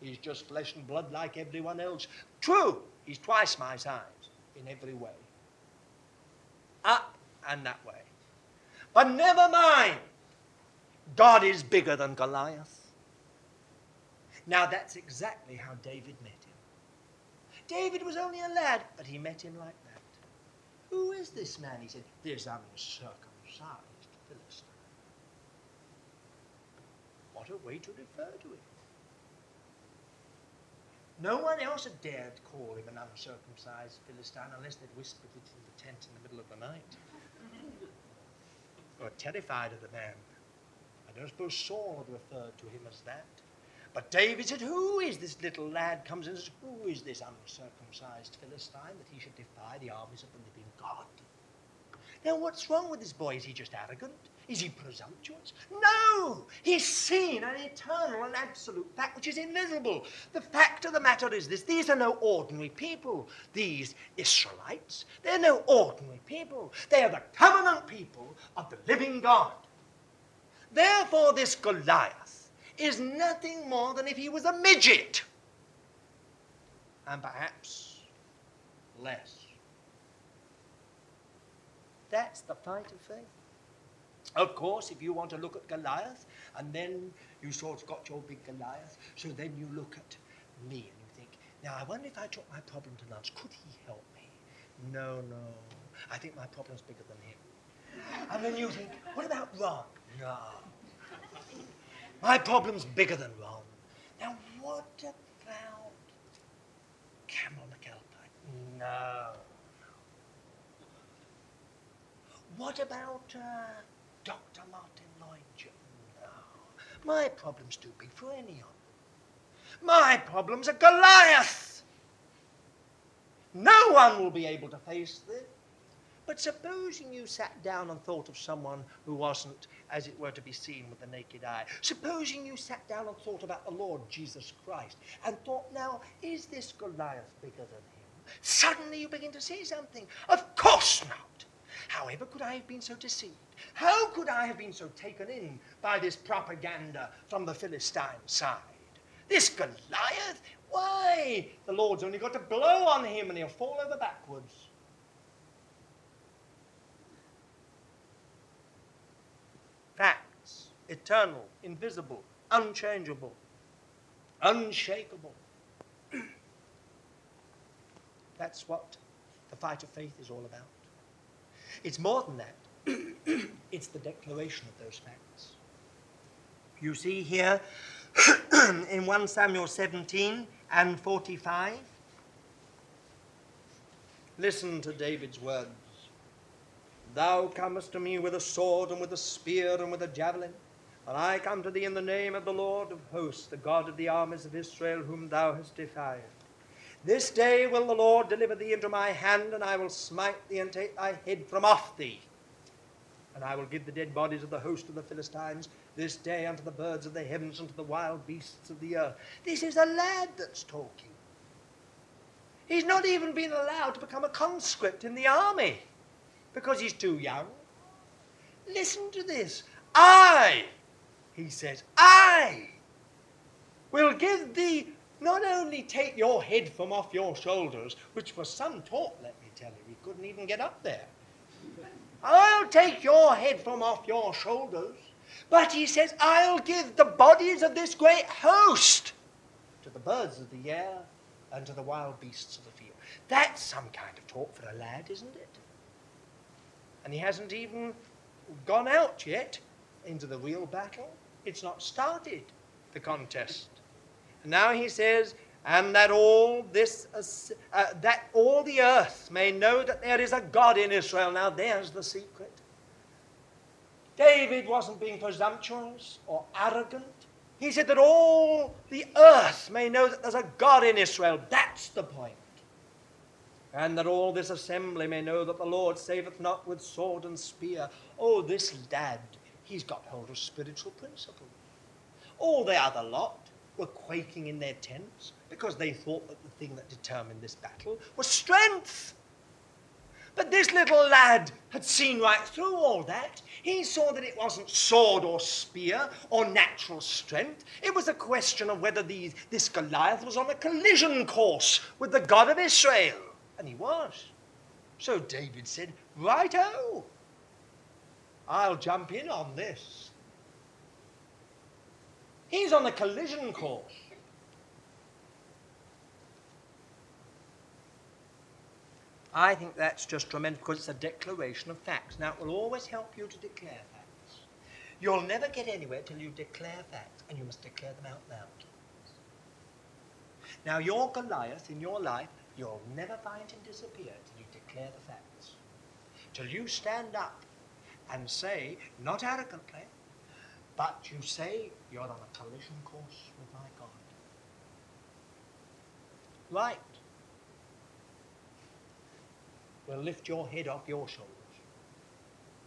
he's just flesh and blood like everyone else. True, he's twice my size in every way. Up and that way. But never mind. God is bigger than Goliath. Now that's exactly how David met him. David was only a lad, but he met him like that. Who is this man? He said, This uncircumcised Philistine. What a way to refer to him. No one else had dared call him an uncircumcised Philistine unless they'd whispered it in the tent in the middle of the night. or terrified of the man. I don't suppose Saul referred to him as that. But David said, Who is this little lad? Comes in and says, Who is this uncircumcised Philistine that he should defy the armies of the living God? Now, what's wrong with this boy? Is he just arrogant? Is he presumptuous? No! He's seen an eternal and absolute fact which is invisible. The fact of the matter is this these are no ordinary people. These Israelites, they're no ordinary people. They are the covenant people of the living God. Therefore, this Goliath is nothing more than if he was a midget. And perhaps less. That's the fight of faith. Of course, if you want to look at Goliath, and then you sort of got your big Goliath, so then you look at me and you think, now I wonder if I took my problem to lunch, could he help me? No, no. I think my problem's bigger than him. And then you think, what about Ron? No. My problem's bigger than Ron. Now, what about Campbell McAlpine? No. What about uh, Dr. Martyn Lloyd-Jones? No. My problem's too big for any of them. My problem's a Goliath. No one will be able to face this. But supposing you sat down and thought of someone who wasn't, as it were, to be seen with the naked eye. Supposing you sat down and thought about the Lord Jesus Christ and thought, now, is this Goliath bigger than him? Suddenly you begin to see something. Of course not. However could I have been so deceived? How could I have been so taken in by this propaganda from the Philistine side? This Goliath? Why? The Lord's only got to blow on him and he'll fall over backwards. Facts, eternal, invisible, unchangeable, unshakable. <clears throat> That's what the fight of faith is all about. It's more than that. <clears throat> it's the declaration of those facts. You see here <clears throat> in 1 Samuel 17 and 45, listen to David's words. Thou comest to me with a sword and with a spear and with a javelin. And I come to thee in the name of the Lord of hosts, the God of the armies of Israel, whom thou hast defied. This day will the Lord deliver thee into my hand, and I will smite thee and take thy head from off thee. And I will give the dead bodies of the host of the Philistines this day unto the birds of the heavens and to the wild beasts of the earth. This is a lad that's talking. He's not even been allowed to become a conscript in the army because he's too young. Listen to this. I, he says, I will give thee not only take your head from off your shoulders, which was some talk, let me tell you, he couldn't even get up there. I'll take your head from off your shoulders, but he says, I'll give the bodies of this great host to the birds of the air and to the wild beasts of the field. That's some kind of talk for a lad, isn't it? And he hasn't even gone out yet into the real battle. It's not started, the contest. And now he says, and that all this, uh, that all the earth may know that there is a God in Israel. Now there's the secret. David wasn't being presumptuous or arrogant. He said that all the earth may know that there's a God in Israel. That's the point. And that all this assembly may know that the Lord saveth not with sword and spear. Oh, this lad, he's got hold of spiritual principles. All the other lot were quaking in their tents because they thought that the thing that determined this battle was strength. But this little lad had seen right through all that. He saw that it wasn't sword or spear or natural strength. It was a question of whether these, this Goliath was on a collision course with the God of Israel. And he was. So David said, Righto, I'll jump in on this. He's on a collision course. I think that's just tremendous because it's a declaration of facts. Now, it will always help you to declare facts. You'll never get anywhere till you declare facts, and you must declare them out loud. Now, your Goliath in your life, you'll never find him disappear till you declare the facts. Till you stand up and say, not arrogantly, but you say you're on a collision course with my God. Right will lift your head off your shoulders.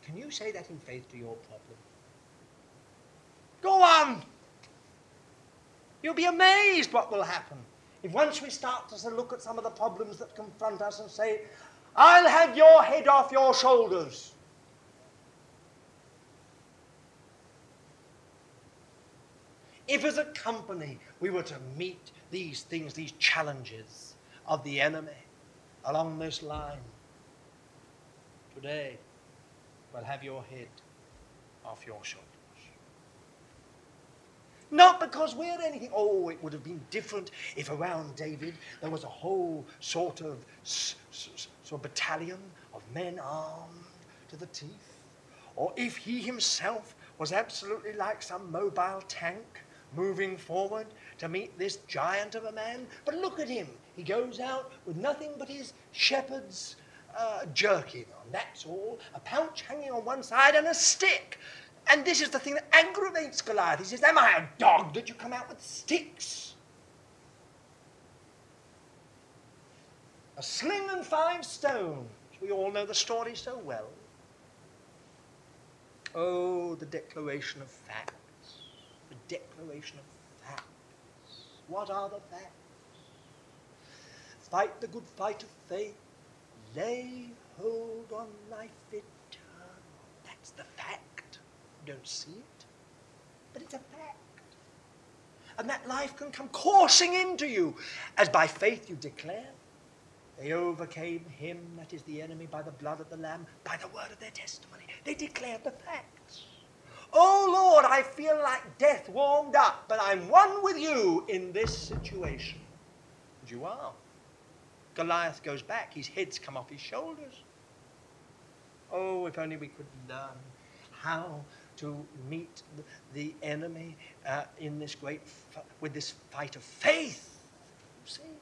Can you say that in faith to your problem? Go on! You'll be amazed what will happen. If once we start to look at some of the problems that confront us and say, I'll have your head off your shoulders. If as a company we were to meet these things, these challenges of the enemy along this line, today will have your head off your shoulders. Not because we're anything. Oh, it would have been different if around David there was a whole sort of, sort of battalion of men armed to the teeth. Or if he himself was absolutely like some mobile tank moving forward to meet this giant of a man. But look at him. He goes out with nothing but his shepherd's uh, jerkin on, that's all. A pouch hanging on one side and a stick. And this is the thing that aggravates Goliath. He says, Am I a dog that you come out with sticks? A sling and five stones. We all know the story so well. Oh, the declaration of facts. Declaration of facts. What are the facts? Fight the good fight of faith lay hold on life eternal. That's the fact. Don't see it, but it's a fact. And that life can come coursing into you as by faith you declare. They overcame him, that is the enemy, by the blood of the Lamb, by the word of their testimony. They declared the facts. Oh Lord, I feel like death warmed up, but I'm one with you in this situation. And you are. Goliath goes back, his head's come off his shoulders. Oh, if only we could learn how to meet the, enemy uh, in this great with this fight of faith. You see,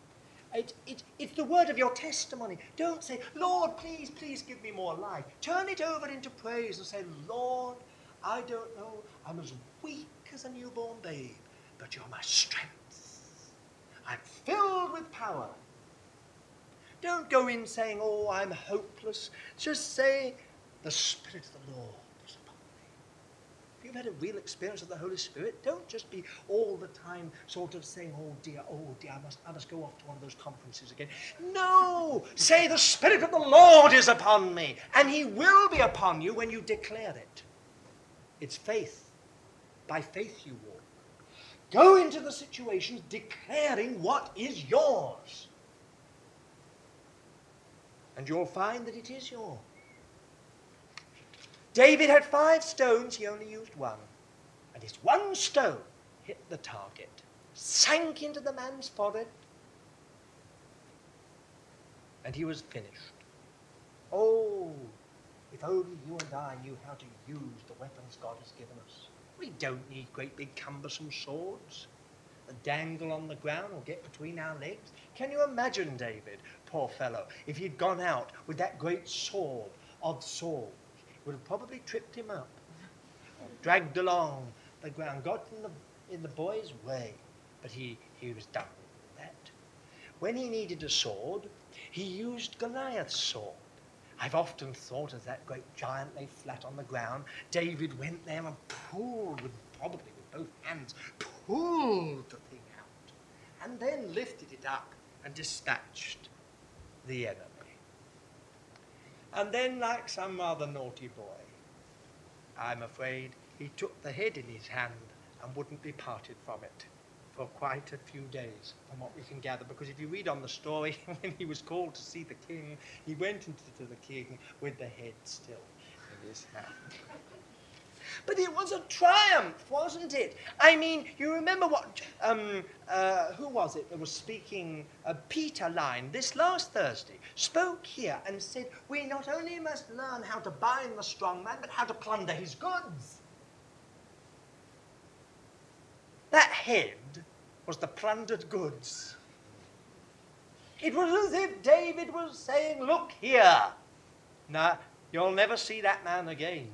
it, it, it's the word of your testimony. Don't say, Lord, please, please give me more life. Turn it over into praise and say, Lord, I don't know, I'm as weak as a newborn babe, but you're my strength. I'm filled with power don't go in saying, Oh, I'm hopeless. Just say, The Spirit of the Lord is upon me. If you've had a real experience of the Holy Spirit, don't just be all the time sort of saying, oh dear, oh dear, I must, I must go off to one of those conferences again. No! Say, the Spirit of the Lord is upon me, and He will be upon you when you declare it. It's faith. By faith you walk. Go into the situations declaring what is yours. And you'll find that it is yours. David had five stones, he only used one. And his one stone hit the target, sank into the man's forehead, and he was finished. Oh, if only you and I knew how to use the weapons God has given us. We don't need great big cumbersome swords that dangle on the ground or get between our legs. Can you imagine David, poor fellow, if he'd gone out with that great sword of swords? It would have probably tripped him up, dragged along the ground, got in the, in the boy's way, but he, he was done with that. When he needed a sword, he used Goliath's sword. I've often thought as that great giant lay flat on the ground. David went there and pulled, with, probably with both hands, pulled the thing out, and then lifted it up and dispatched the enemy. And then, like some rather naughty boy, I'm afraid he took the head in his hand and wouldn't be parted from it for quite a few days, from what we can gather. Because if you read on the story, <laughs> when he was called to see the king, he went into the king with the head still in his hand. But it was a triumph, wasn't it? I mean, you remember what, um, uh, who was it that was speaking? Uh, Peter Line, this last Thursday, spoke here and said, We not only must learn how to bind the strong man, but how to plunder his goods. That head was the plundered goods. It was as if David was saying, Look here. Now, you'll never see that man again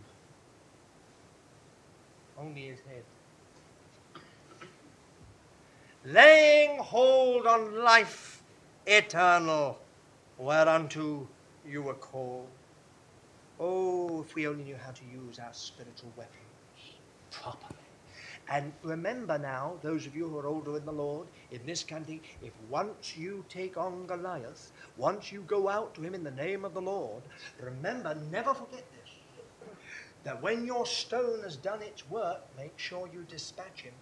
only his head. Laying hold on life eternal, whereunto you were called. Oh, if we only knew how to use our spiritual weapons properly. And remember now, those of you who are older in the Lord, in this country, if once you take on Goliath, once you go out to him in the name of the Lord, remember, never forget this that when your stone has done its work, make sure you dispatch him.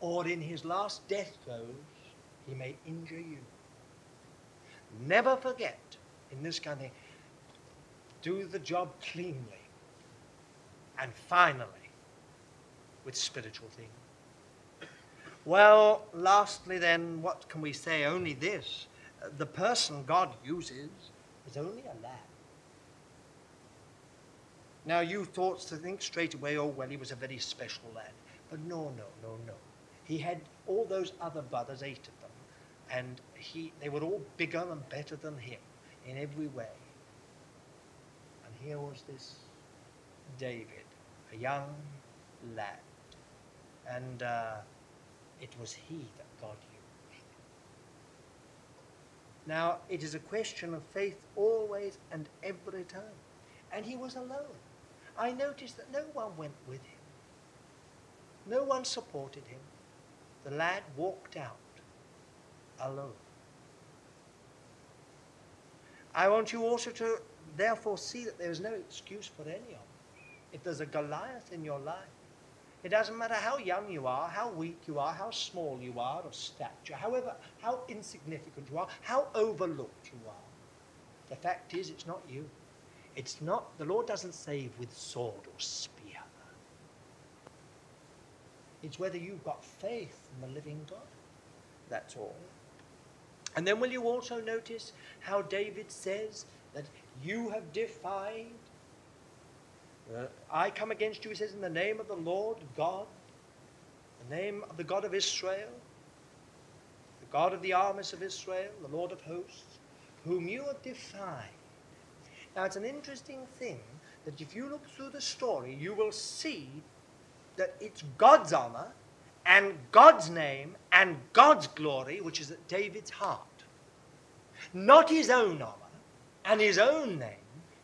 Or in his last death throes, he may injure you. Never forget, in this of do the job cleanly. And finally, with spiritual things. Well, lastly, then, what can we say? Only this the person God uses is only a lad. Now, you thought to think straight away, oh, well, he was a very special lad. But no, no, no, no. He had all those other brothers, eight of them, and he, they were all bigger and better than him in every way. And here was this David, a young lad. And uh, it was he that God used. Now, it is a question of faith always and every time. And he was alone. I noticed that no one went with him. No one supported him. The lad walked out alone. I want you also to therefore see that there is no excuse for any of us. If there's a Goliath in your life, it doesn't matter how young you are, how weak you are, how small you are of stature, however, how insignificant you are, how overlooked you are. The fact is, it's not you. It's not, the Lord doesn't save with sword or spear. It's whether you've got faith in the living God. That's all. And then will you also notice how David says that you have defied? I come against you, he says, in the name of the Lord God, the name of the God of Israel, the God of the armies of Israel, the Lord of hosts, whom you have defied. Now, it's an interesting thing that if you look through the story, you will see that it's God's honor and God's name and God's glory which is at David's heart. Not his own honor and his own name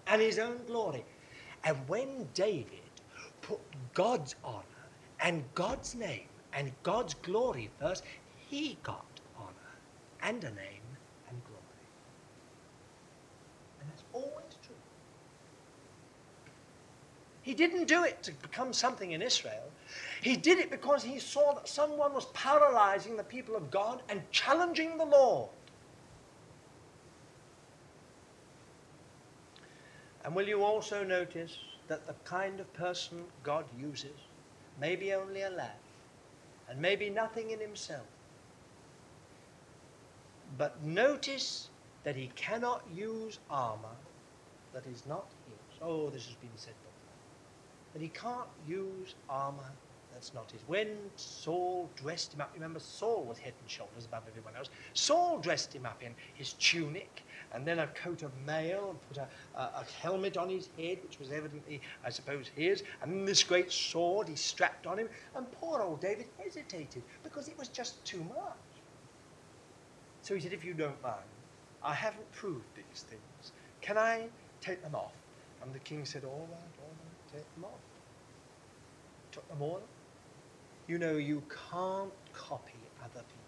and his own glory. And when David put God's honor and God's name and God's glory first, he got honor and a name and glory. And that's always true. He didn't do it to become something in Israel. He did it because he saw that someone was paralyzing the people of God and challenging the Lord. And will you also notice that the kind of person God uses may be only a lad and maybe nothing in himself. But notice that he cannot use armor that is not his. Oh, this has been said before. That he can't use armor that's not his. When Saul dressed him up, remember Saul was head and shoulders above everyone else. Saul dressed him up in his tunic and then a coat of mail and put a, a, a, helmet on his head, which was evidently, I suppose, his, and this great sword he strapped on him. And poor old David hesitated because it was just too much. So he said, If you don't mind, I haven't proved these things. Can I take them off? And the king said, All right, all right, take them off. Took them all off. You know, you can't copy other people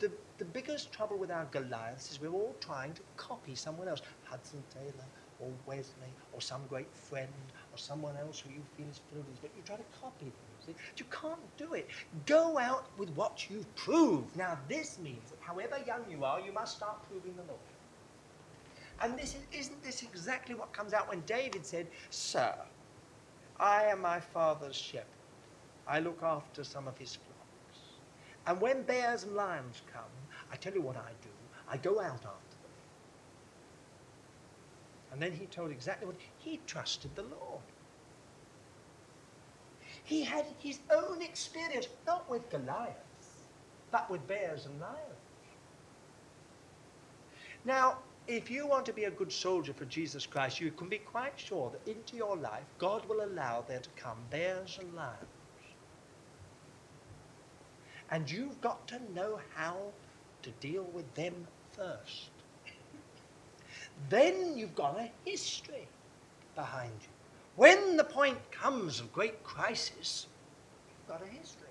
the, the biggest trouble with our Goliaths is we're all trying to copy someone else. Hudson Taylor or Wesley or some great friend or someone else who you feel is fluent, but you try to copy them. You can't do it. Go out with what you've proved. Now, this means that however young you are, you must start proving the Lord. And this is, isn't this exactly what comes out when David said, Sir, I am my father's shepherd. I look after some of his flocks. And when bears and lions come, I tell you what I do. I go out after them. And then he told exactly what he trusted the Lord. He had his own experience, not with Goliath, but with bears and lions. Now, if you want to be a good soldier for Jesus Christ, you can be quite sure that into your life, God will allow there to come bears and lions. And you've got to know how to deal with them first. then you've got a history behind you. When the point comes of great crisis, you've got a history.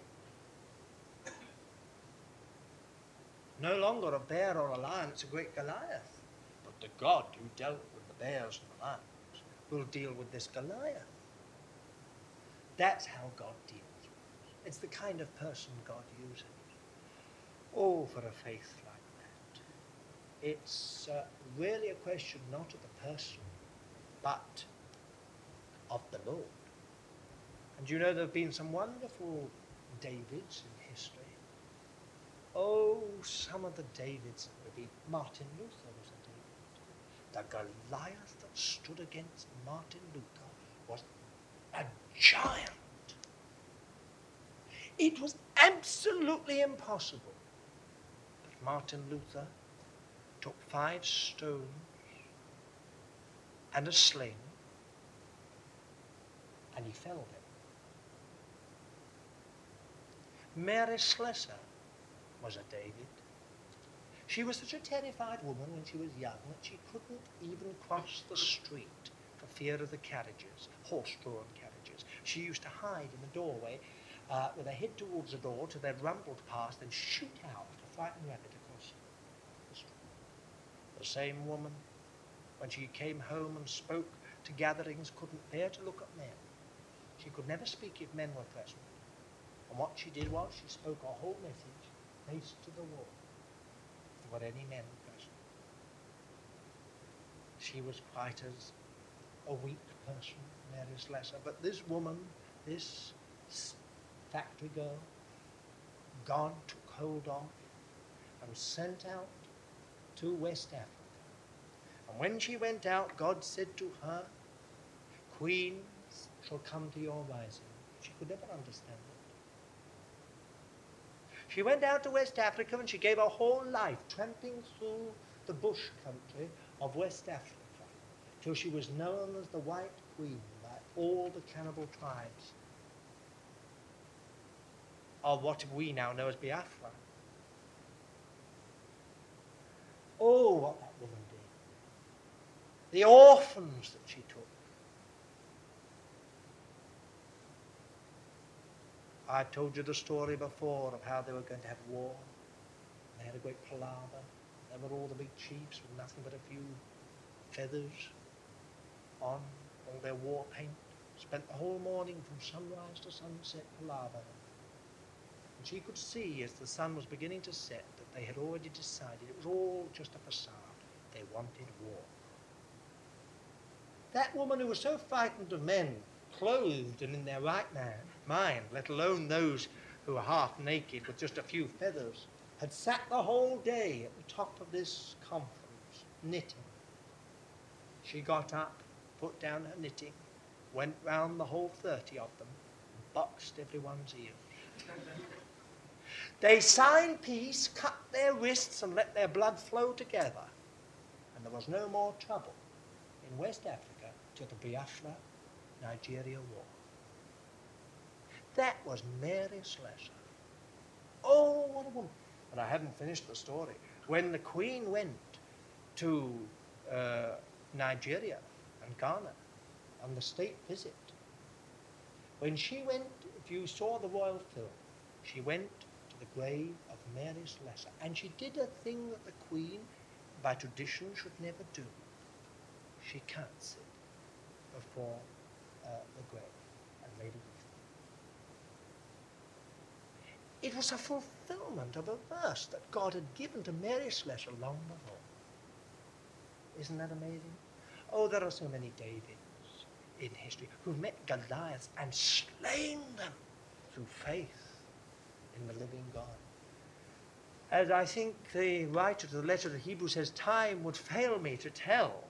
No longer a bear or a lion, it's a great Goliath. But the God who dealt with the bears and the lions will deal with this Goliath. That's how God deals. It's the kind of person God uses. Oh, for a faith like that. It's uh, really a question not of the person, but of the Lord. And you know there have been some wonderful Davids in history. Oh, some of the Davids, maybe Martin Luther was a David. The Goliath that stood against Martin Luther was a giant. It was absolutely impossible. But Martin Luther took five stones and a sling and he felled him. Mary Slessor was a David. She was such a terrified woman when she was young that she couldn't even cross the street for fear of the carriages, horse-drawn carriages. She used to hide in the doorway uh, with a head towards the door till they'd rumbled past and shoot out a frightened rabbit across the street. The same woman, when she came home and spoke to gatherings, couldn't bear to look at men. She could never speak if men were present. And what she did was she spoke a whole message face to the wall. If there were any men present. She was quite as a weak person, Mary Slessor. But this woman, this factory girl, God took hold of and sent out to West Africa. And when she went out, God said to her, Queens shall come to your rising. She could never understand it. She went out to West Africa and she gave her whole life tramping through the bush country of West Africa till she was known as the White Queen by all the cannibal tribes of what we now know as Biafra. Oh, what that woman did. The orphans that she took. I told you the story before of how they were going to have war. They had a great palaver. There were all the big chiefs with nothing but a few feathers on all their war paint. Spent the whole morning from sunrise to sunset palavering. And she could see as the sun was beginning to set that they had already decided it was all just a facade. They wanted war. That woman who was so frightened of men, clothed and in their right man, mind, let alone those who were half naked with just a few feathers, had sat the whole day at the top of this conference, knitting. She got up, put down her knitting, went round the whole thirty of them, and boxed everyone's ears. <laughs> they signed peace, cut their wrists, and let their blood flow together. And there was no more trouble in West Africa till the Biafra Nigeria War. That was Mary Slessor. Oh, what a woman. But I haven't finished the story. When the Queen went to uh, Nigeria and Ghana on the state visit, when she went, if you saw the royal film, she went the grave of Mary Slessor, and she did a thing that the Queen, by tradition, should never do. She curtsied before uh, the grave and made a wreath. It was a fulfillment of a verse that God had given to Mary Slessor long before. Isn't that amazing? Oh, there are so many Davids in history who've met Goliaths and slain them through faith in the living God. As I think the writer of the letter to Hebrews says, time would fail me to tell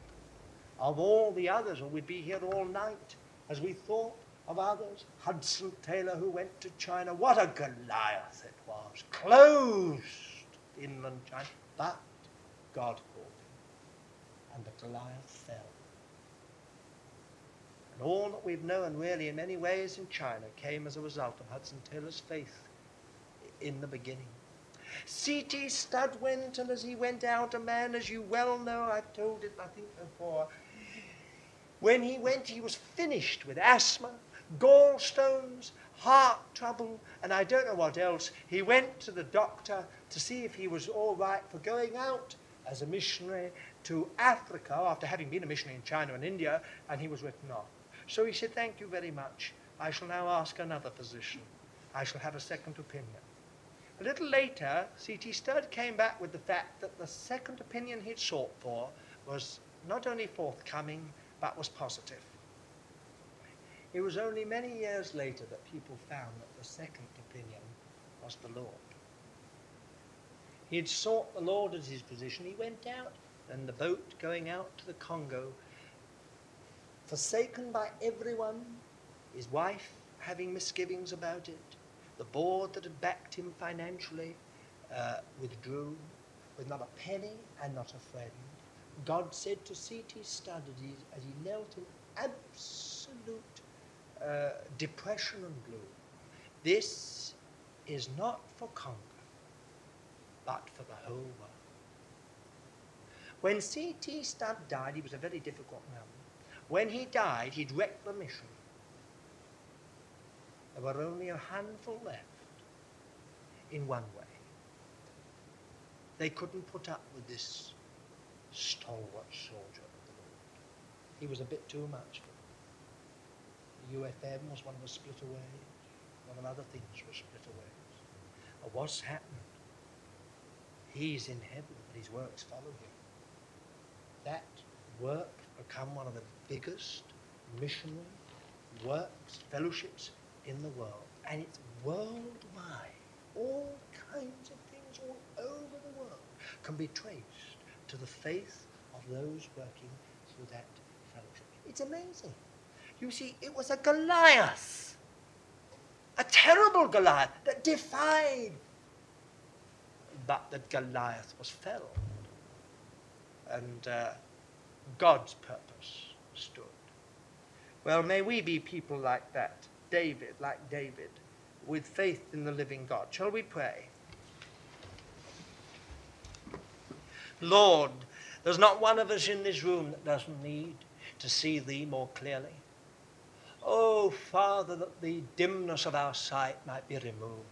of all the others, or we'd be here all night as we thought of others. Hudson Taylor, who went to China, what a Goliath it was, closed inland China, but God called him, and the Goliath fell. And all that we've known, really, in many ways in China, came as a result of Hudson Taylor's faith in the beginning. C.T. Studd went, and as he went out, a man, as you well know, I've told it, I think, before, when he went, he was finished with asthma, gallstones, heart trouble, and I don't know what else. He went to the doctor to see if he was all right for going out as a missionary to Africa after having been a missionary in China and India, and he was written off. So he said, Thank you very much. I shall now ask another physician. I shall have a second opinion. A little later, C.T. Studd came back with the fact that the second opinion he'd sought for was not only forthcoming, but was positive. It was only many years later that people found that the second opinion was the Lord. He had sought the Lord as his position. He went out, and the boat going out to the Congo, forsaken by everyone, his wife having misgivings about it, the board that had backed him financially uh, withdrew with not a penny and not a friend. God said to C.T. Studd as he, knelt in absolute uh, depression and gloom. This is not for Congo, but for the whole world. When C.T. Studd died, he was a very difficult man. When he died, he'd wrecked the mission. There were only a handful left in one way. They couldn't put up with this stalwart soldier of the Lord. He was a bit too much for them. The UFM was one of the split away. One of other things was split away. But what's happened? He's in heaven, but his works follow him. That work become one of the biggest missionary works, fellowships in the world. And it's worldwide. All kinds of things all over the world can be traced to the faith of those working through that fellowship. It's amazing. You see, it was a Goliath, a terrible Goliath that defied, but that Goliath was felled. And uh, God's purpose stood. Well, may we be people like that, David, like David, with faith in the living God. Shall we pray? Lord, there's not one of us in this room that doesn't need to see Thee more clearly. Oh, Father, that the dimness of our sight might be removed.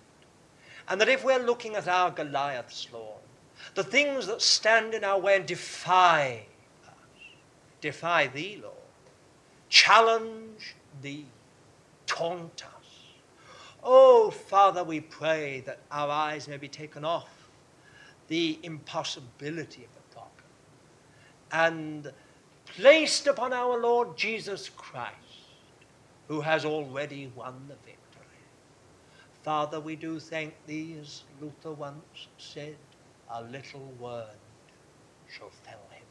And that if we're looking at our Goliaths, Lord, the things that stand in our way and defy us, defy Thee, Lord, challenge Thee, taunt us. Oh, Father, we pray that our eyes may be taken off the impossibility of the problem and placed upon our Lord Jesus Christ, who has already won the victory. Father, we do thank Thee, as Luther once said, a little word shall fell him.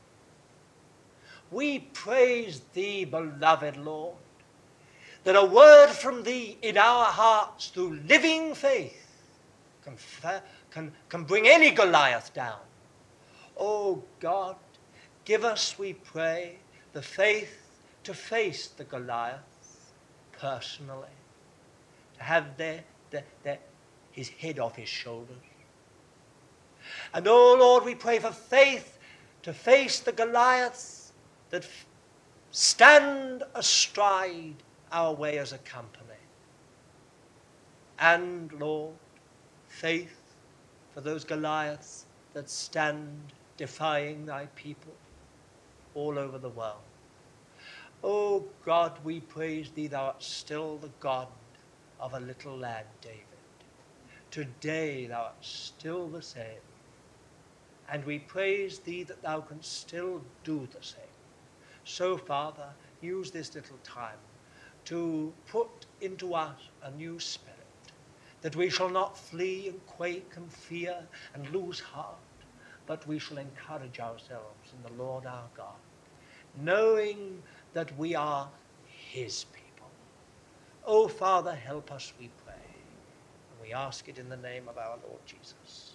We praise Thee, beloved Lord, that a word from Thee in our hearts through living faith can, can, can bring any Goliath down. Oh God, give us, we pray, the faith to face the Goliath personally, to have their, their, their, his head off his shoulders. And oh Lord, we pray for faith to face the Goliaths that stand astride our way as a company. And Lord, faith for those Goliaths that stand defying thy people all over the world. Oh God, we praise thee, thou art still the God of a little lad, David. Today thou art still the same. And we praise thee that thou canst still do the same. So, Father, use this little time to put into us a new spirit, that we shall not flee and quake and fear and lose heart, but we shall encourage ourselves in the Lord our God, knowing that we are his people. Oh, Father, help us, we pray. And we ask it in the name of our Lord Jesus.